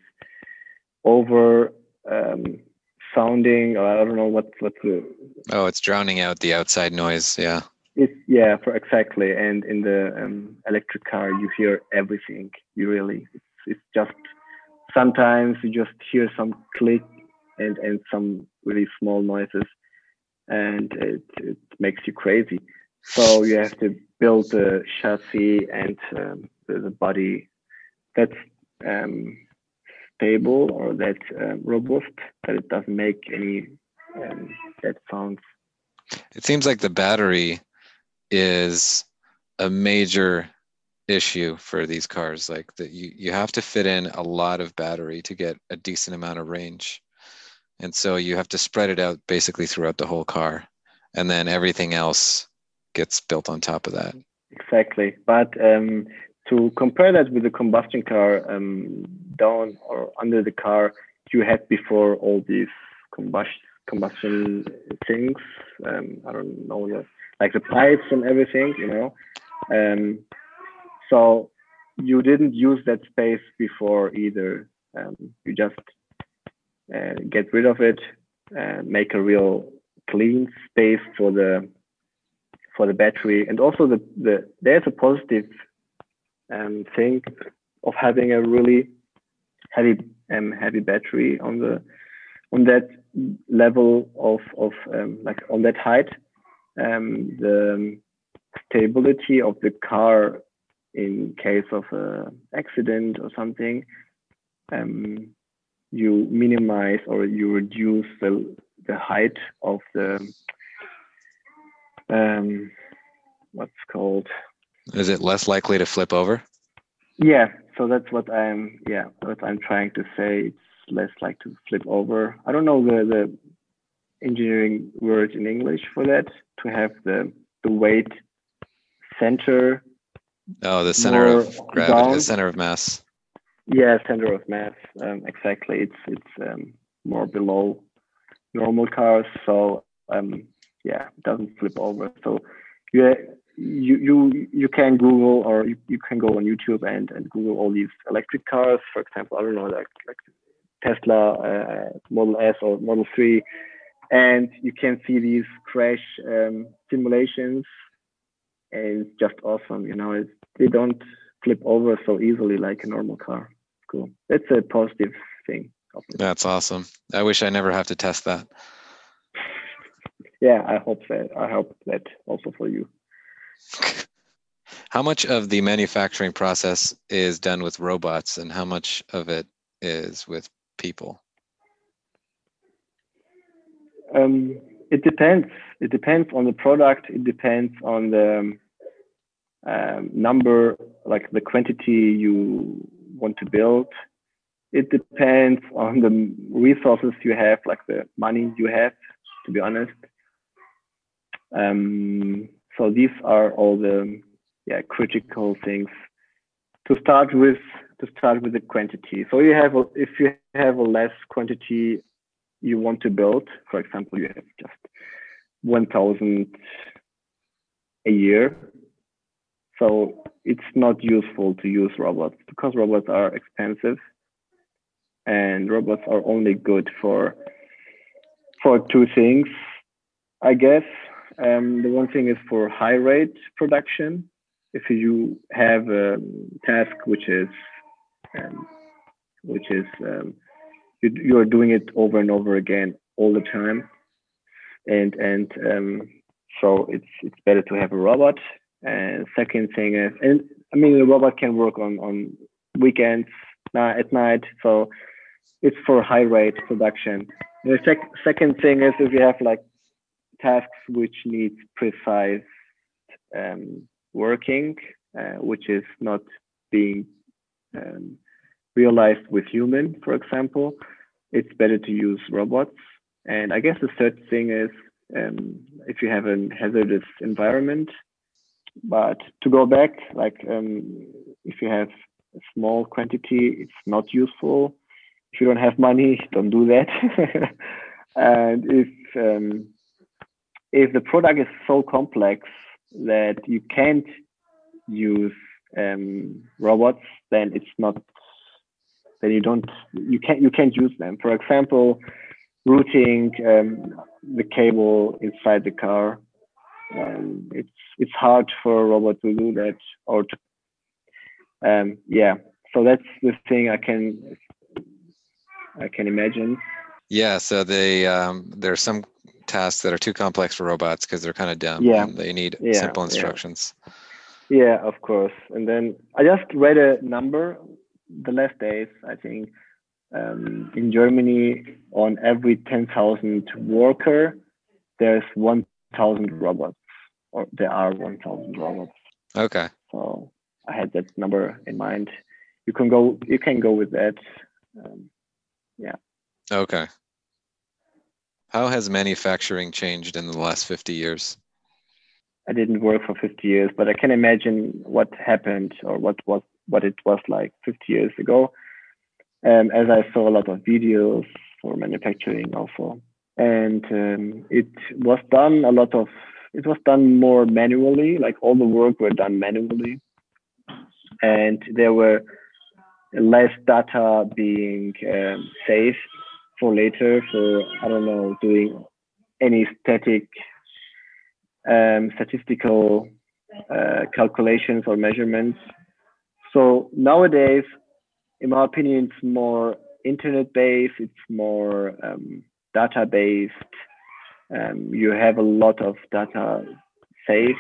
over um, sounding or I don't know what what's the oh it's drowning out the outside noise yeah. It's yeah for exactly. And in the um, electric car you hear everything. You really it's, it's just sometimes you just hear some click and and some really small noises and it, it makes you crazy. So you have to build the chassis and um, the, the, body. That's um, stable or that uh, robust that it doesn't make any um, that sounds. It seems like the battery is a major issue for these cars. Like that, you you have to fit in a lot of battery to get a decent amount of range, and so you have to spread it out basically throughout the whole car, and then everything else gets built on top of that. Exactly, but um, to compare that with the combustion car, um, down or under the car, you had before all these combustion combustion things. Um, I don't know, the, like the pipes and everything, you know. Um, so you didn't use that space before either. Um, you just uh, get rid of it, uh, make a real clean space for the for the battery, and also the the there's a positive um, thing of having a really heavy um, heavy battery on the on that level of of um, like on that height. Um, the stability of the car in case of a accident or something um, you minimize or you reduce the the height of the um, what's called is it less likely to flip over? Yeah, so that's what I'm yeah, what I'm trying to say. It's less like to flip over. I don't know the, the engineering word in English for that, to have the the weight center. Oh, the center of gravity, down. the center of mass. Yeah, center of mass. Um, exactly. It's it's um, more below normal cars, so um, yeah, it doesn't flip over. So yeah, you you you can Google or you, you can go on YouTube and, and Google all these electric cars. For example, I don't know like like Tesla uh, Model S or Model Three, and you can see these crash um, simulations, and it's just awesome. You know, it's, they don't flip over so easily like a normal car. Cool. That's a positive thing. That's awesome. I wish I never have to test that. yeah, I hope that. I hope that also for you. How much of the manufacturing process is done with robots and how much of it is with people? Um, it depends. It depends on the product. It depends on the um, number, like the quantity you want to build. It depends on the resources you have, like the money you have, to be honest. Um, so these are all the yeah critical things to start with. To start with the quantity. So you have a, if you have a less quantity you want to build, for example, you have just 1,000 a year. So it's not useful to use robots because robots are expensive and robots are only good for for two things, I guess. Um, the one thing is for high rate production. If you have a task which is um, which is um, you, you are doing it over and over again all the time, and and um, so it's it's better to have a robot. And second thing is, and I mean, a robot can work on on weekends, at night, so it's for high rate production. The sec- second thing is if you have like tasks which need precise um, working, uh, which is not being um, realized with human, for example, it's better to use robots. And I guess the third thing is um, if you have a hazardous environment. But to go back, like um, if you have a small quantity, it's not useful. If you don't have money, don't do that. and if um, if the product is so complex that you can't use um, robots, then it's not. Then you don't. You can't. You can't use them. For example, routing um, the cable inside the car. Um, it's it's hard for a robot to do that or to um, yeah. So that's the thing I can I can imagine. Yeah. So they um, there are some tasks that are too complex for robots because they're kind of dumb. Yeah. They need yeah, simple instructions. Yeah. yeah, of course. And then I just read a number the last days. I think um, in Germany, on every 10,000 worker, there's 1,000 robots, or there are 1,000 robots. Okay. So I had that number in mind. You can go. You can go with that. Um, yeah. Okay. How has manufacturing changed in the last 50 years? I didn't work for 50 years, but I can imagine what happened or what was what it was like 50 years ago. Um, as I saw a lot of videos for manufacturing also, and um, it was done a lot of it was done more manually. Like all the work were done manually, and there were less data being um, saved for later for I don't know doing any static um, statistical uh, calculations or measurements. So nowadays, in my opinion, it's more internet based. It's more um, data based. Um, you have a lot of data saved.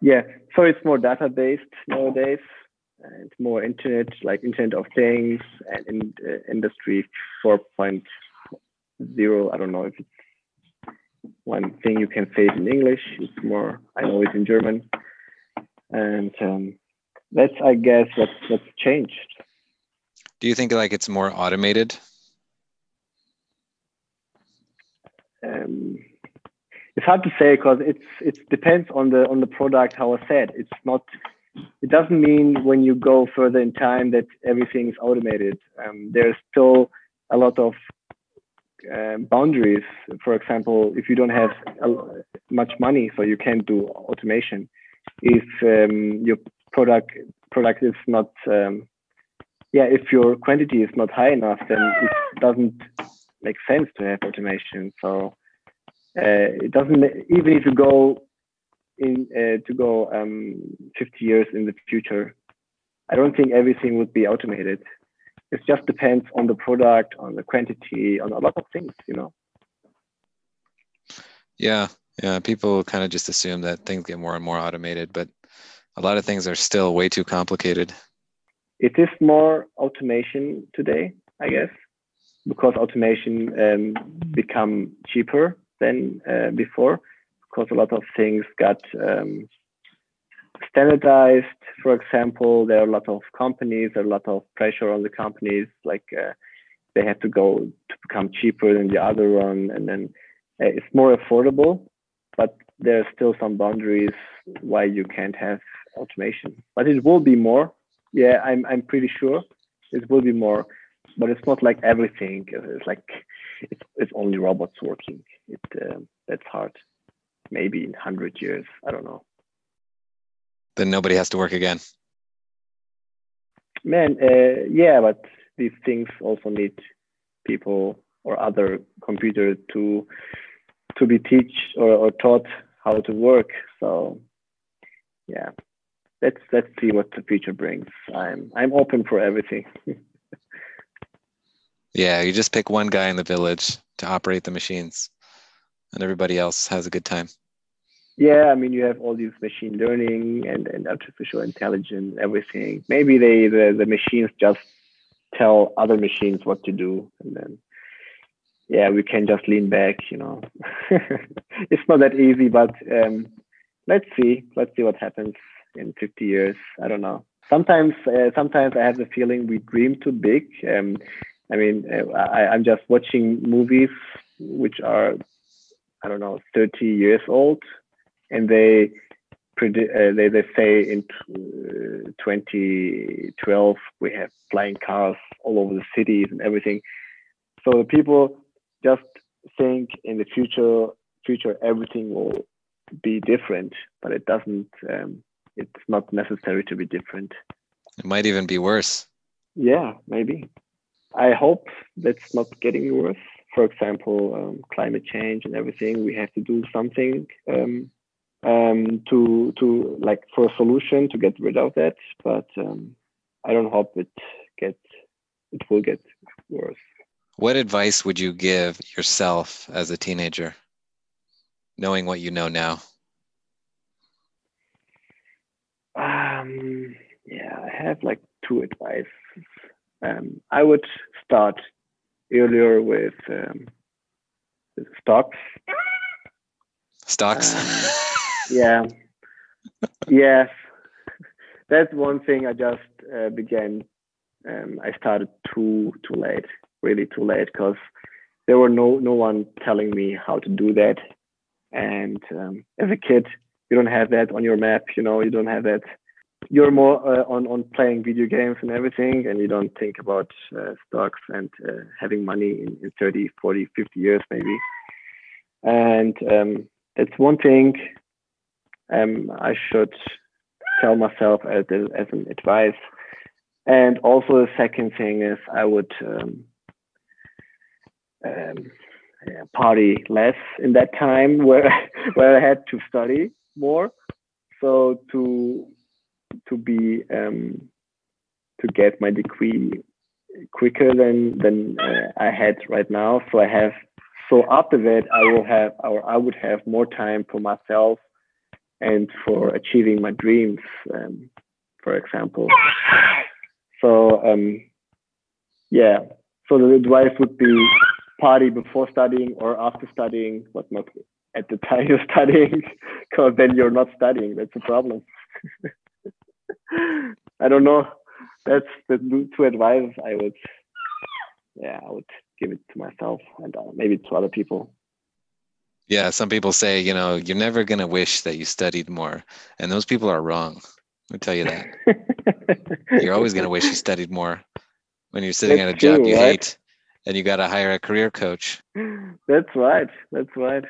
Yeah, so it's more data based nowadays and more internet, like Internet of Things and in, uh, Industry 4.0. I don't know if it's one thing you can say it in English. It's more, I know it's in German. And um, that's, I guess, what's, what's changed. Do you think like it's more automated? Um, it's hard to say because it's it depends on the on the product. How I said, it's not it doesn't mean when you go further in time that everything is automated. Um, there's still a lot of um, boundaries. For example, if you don't have much money, so you can't do automation. If um, your product product is not, um, yeah, if your quantity is not high enough, then it doesn't make sense to have automation. So uh, it doesn't even if you go in uh, to go um, 50 years in the future, I don't think everything would be automated. It just depends on the product, on the quantity, on a lot of things, you know. Yeah, yeah. People kind of just assume that things get more and more automated, but a lot of things are still way too complicated. It is more automation today, I guess, because automation um, become cheaper than uh, before because a lot of things got um, standardized. For example, there are a lot of companies, there are a lot of pressure on the companies, like uh, they have to go to become cheaper than the other one, and then uh, it's more affordable. But there are still some boundaries why you can't have automation. But it will be more. Yeah, I'm I'm pretty sure it will be more. But it's not like everything. It's like it's it's only robots working. It uh, that's hard. Maybe in hundred years, I don't know. Then nobody has to work again. Man, uh, yeah, but these things also need people or other computers to to be teach or, or taught how to work. So yeah, let's let's see what the future brings. I'm I'm open for everything. yeah, you just pick one guy in the village to operate the machines, and everybody else has a good time. Yeah, I mean you have all these machine learning and, and artificial intelligence, everything. Maybe they the, the machines just tell other machines what to do and then yeah, we can just lean back, you know. it's not that easy, but um, let's see. Let's see what happens in 50 years. I don't know. Sometimes, uh, sometimes I have the feeling we dream too big. Um, I mean, uh, I, I'm just watching movies which are, I don't know, 30 years old, and they. Uh, they they say in uh, 2012 we have flying cars all over the cities and everything. So the people just think in the future future everything will be different but it doesn't um, it's not necessary to be different it might even be worse yeah maybe i hope that's not getting worse for example um, climate change and everything we have to do something um, um, to to like for a solution to get rid of that but um, i don't hope it gets it will get worse what advice would you give yourself as a teenager, knowing what you know now? Um, yeah, I have like two advice. Um, I would start earlier with, um, with stocks. Stocks. Um, yeah. yes, that's one thing I just uh, began. Um, I started too too late really too late because there were no no one telling me how to do that. And um, as a kid, you don't have that on your map. You know, you don't have that. You're more uh, on on playing video games and everything, and you don't think about uh, stocks and uh, having money in, in 30, 40, 50 years maybe. And um, that's one thing um, I should tell myself as, as an advice. And also the second thing is I would um, um, party less in that time where where I had to study more. So to to be um, to get my degree quicker than than uh, I had right now. So I have so after that I will have or I would have more time for myself and for achieving my dreams. Um, for example. So um, yeah. So the advice would be party before studying or after studying, but not at the time you're studying, because then you're not studying. That's a problem. I don't know. That's the two advice I would, yeah, I would give it to myself and uh, maybe to other people. Yeah, some people say, you know, you're never going to wish that you studied more. And those people are wrong. I'll tell you that. you're always going to wish you studied more when you're sitting That's at a job you right? hate and you got to hire a career coach. That's right. That's right.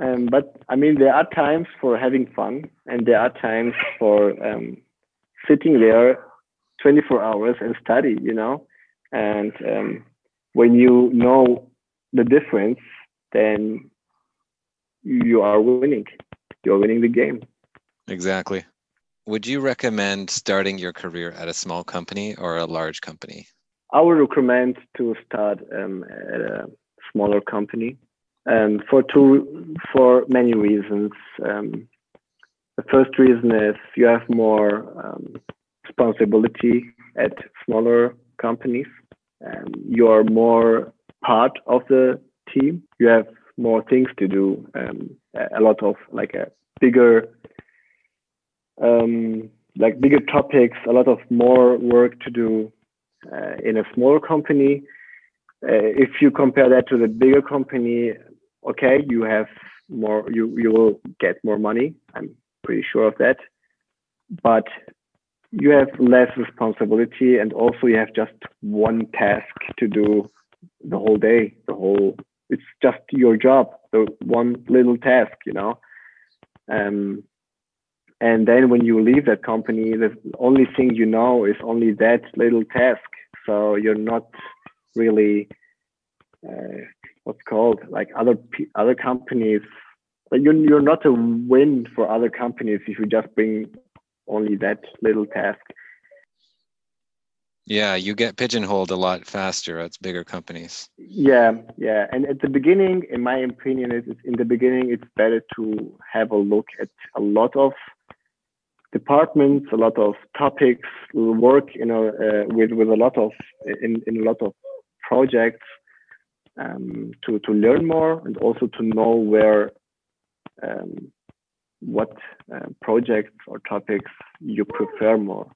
Um, but I mean, there are times for having fun, and there are times for um, sitting there 24 hours and study. You know, and um, when you know the difference, then you are winning. You're winning the game. Exactly. Would you recommend starting your career at a small company or a large company? I would recommend to start um, at a smaller company, um, for two for many reasons. Um, the first reason is you have more um, responsibility at smaller companies. Um, you are more part of the team. You have more things to do. Um, a lot of like a bigger like bigger topics, a lot of more work to do uh, in a small company. Uh, if you compare that to the bigger company, okay, you have more you you will get more money. I'm pretty sure of that. But you have less responsibility and also you have just one task to do the whole day, the whole it's just your job, the one little task, you know. Um, and then when you leave that company, the only thing you know is only that little task. So you're not really uh, what's called like other other companies. Like you're you're not a win for other companies if you just bring only that little task. Yeah, you get pigeonholed a lot faster at bigger companies. Yeah, yeah. And at the beginning, in my opinion, is in the beginning, it's better to have a look at a lot of departments, a lot of topics, work, you know, uh, with with a lot of in in a lot of projects um, to to learn more and also to know where um, what uh, projects or topics you prefer more.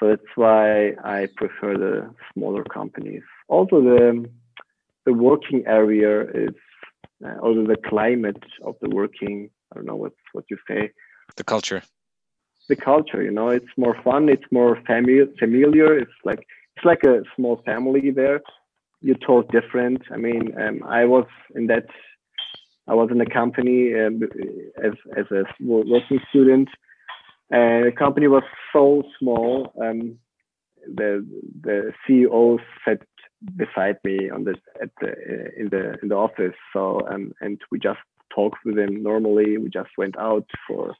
So that's why I prefer the smaller companies. Also, the the working area is uh, also the climate of the working. I don't know what what you say. The culture. The culture, you know, it's more fun. It's more familiar. Familiar. It's like it's like a small family there. You're talk different. I mean, um, I was in that I was in a company um, as as a working student, and the company was so small. Um, the the CEO sat beside me on the at the in the in the office. So um, and we just talked with him normally. We just went out for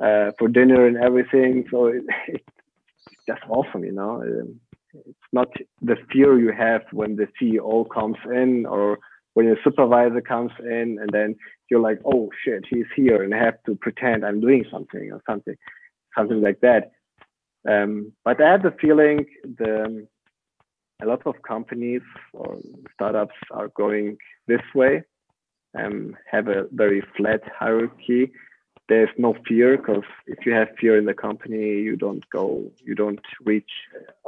uh, for dinner and everything. So it, it, it's just awesome, you know. Um, it's not the fear you have when the CEO comes in or when your supervisor comes in and then you're like, oh shit, he's here, and I have to pretend I'm doing something or something, something like that. Um, but I have the feeling the a lot of companies or startups are going this way, and have a very flat hierarchy. There's no fear because if you have fear in the company, you don't go, you don't reach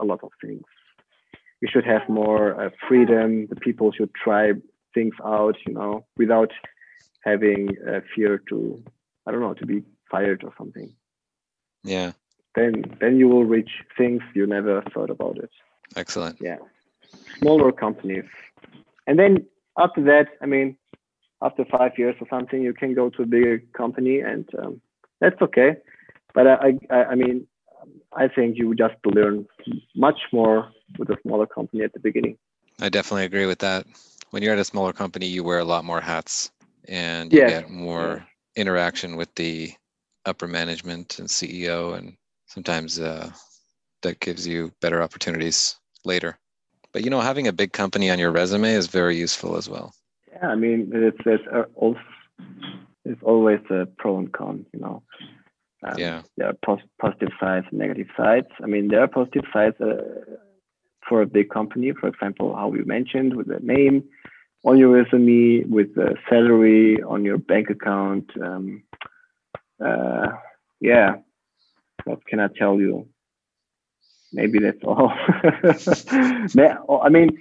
a lot of things. You should have more uh, freedom. The people should try things out, you know, without having a fear to, I don't know, to be fired or something. Yeah. Then, then you will reach things you never thought about it. Excellent. Yeah. Smaller companies, and then after that, I mean, after five years or something, you can go to a bigger company, and um, that's okay. But I, I, I mean, I think you just learn much more with a smaller company at the beginning. I definitely agree with that when you're at a smaller company, you wear a lot more hats and you yeah. get more interaction with the upper management and CEO, and sometimes uh, that gives you better opportunities later. But you know, having a big company on your resume is very useful as well. Yeah, I mean, it's it's, also, it's always a pro and con. You know. Um, yeah. There are pos- positive sides and negative sides. I mean, there are positive sides. Uh, for a big company, for example, how we mentioned with the name on your resume, with the salary on your bank account. Um, uh, yeah, what can I tell you? Maybe that's all. I mean,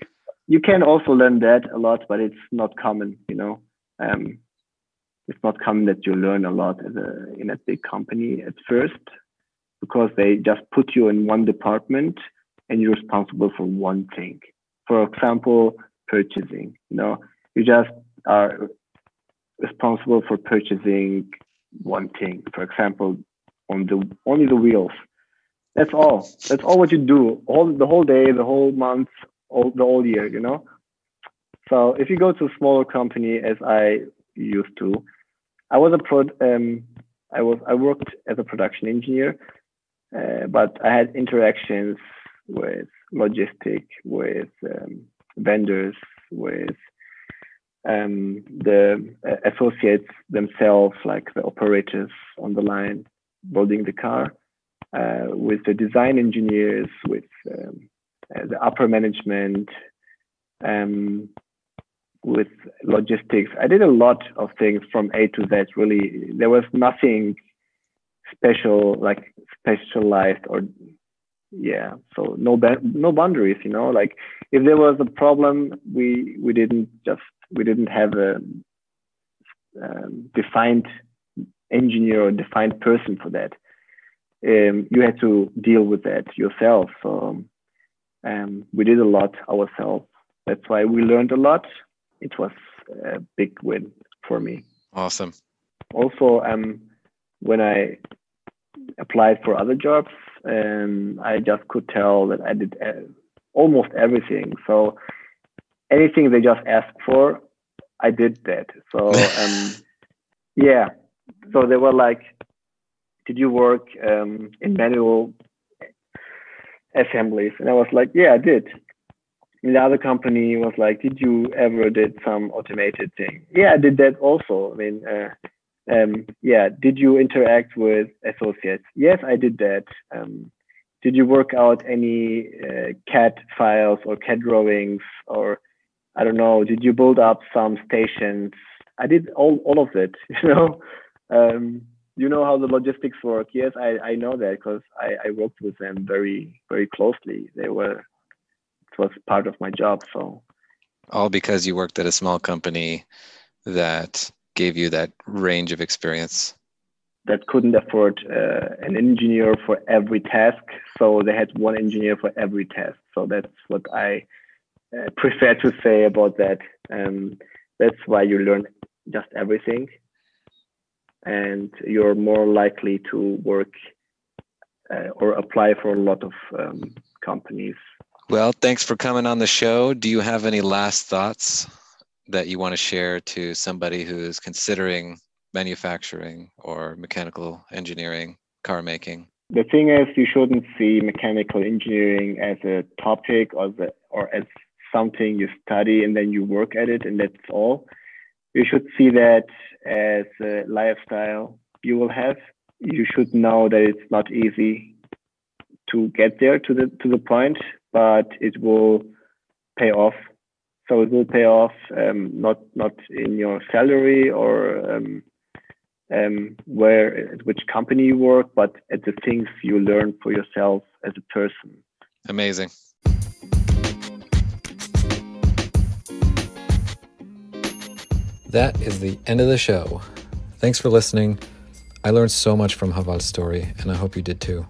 you can also learn that a lot, but it's not common, you know. Um, it's not common that you learn a lot a, in a big company at first because they just put you in one department and you're responsible for one thing. For example, purchasing. You know, you just are responsible for purchasing one thing. For example, on the only the wheels. That's all. That's all what you do all the whole day, the whole month, all the whole year. You know. So if you go to a smaller company, as I used to, I was a pro. Um, I was I worked as a production engineer, uh, but I had interactions with logistic, with um, vendors, with um, the associates themselves, like the operators on the line building the car, uh, with the design engineers, with um, uh, the upper management, um, with logistics. I did a lot of things from A to Z. Really, there was nothing special, like specialized or yeah so no ba- no boundaries you know like if there was a problem we we didn't just we didn't have a um, defined engineer or defined person for that. Um, you had to deal with that yourself. So um, we did a lot ourselves. That's why we learned a lot. It was a big win for me. Awesome. Also, um, when I applied for other jobs, um, I just could tell that I did uh, almost everything. So anything they just asked for, I did that. So um, yeah, so they were like, "Did you work um, in manual assemblies?" And I was like, "Yeah, I did." And the other company was like, "Did you ever did some automated thing?" Yeah, I did that also. I mean, uh, um, yeah. Did you interact with associates? Yes, I did that. Um, did you work out any uh, CAD files or CAD drawings or I don't know, did you build up some stations? I did all, all of it, you know. Um, you know how the logistics work. Yes, I, I know that because I, I worked with them very, very closely. They were, it was part of my job. So, all because you worked at a small company that gave you that range of experience that couldn't afford uh, an engineer for every task. So they had one engineer for every task. So that's what I uh, prefer to say about that. Um, that's why you learn just everything, and you're more likely to work uh, or apply for a lot of um, companies. Well, thanks for coming on the show. Do you have any last thoughts that you want to share to somebody who's considering manufacturing or mechanical engineering, car making? The thing is, you shouldn't see mechanical engineering as a topic or, the, or as something you study and then you work at it and that's all. You should see that as a lifestyle you will have. You should know that it's not easy to get there to the to the point, but it will pay off. So it will pay off um, not not in your salary or um, um, where at which company you work, but at the things you learn for yourself as a person. Amazing. That is the end of the show. Thanks for listening. I learned so much from Haval's story, and I hope you did too.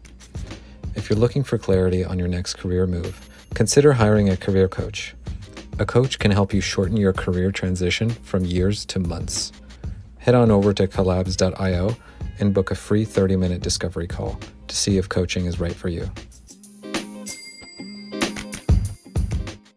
If you're looking for clarity on your next career move, consider hiring a career coach. A coach can help you shorten your career transition from years to months. Head on over to collabs.io and book a free 30 minute discovery call to see if coaching is right for you.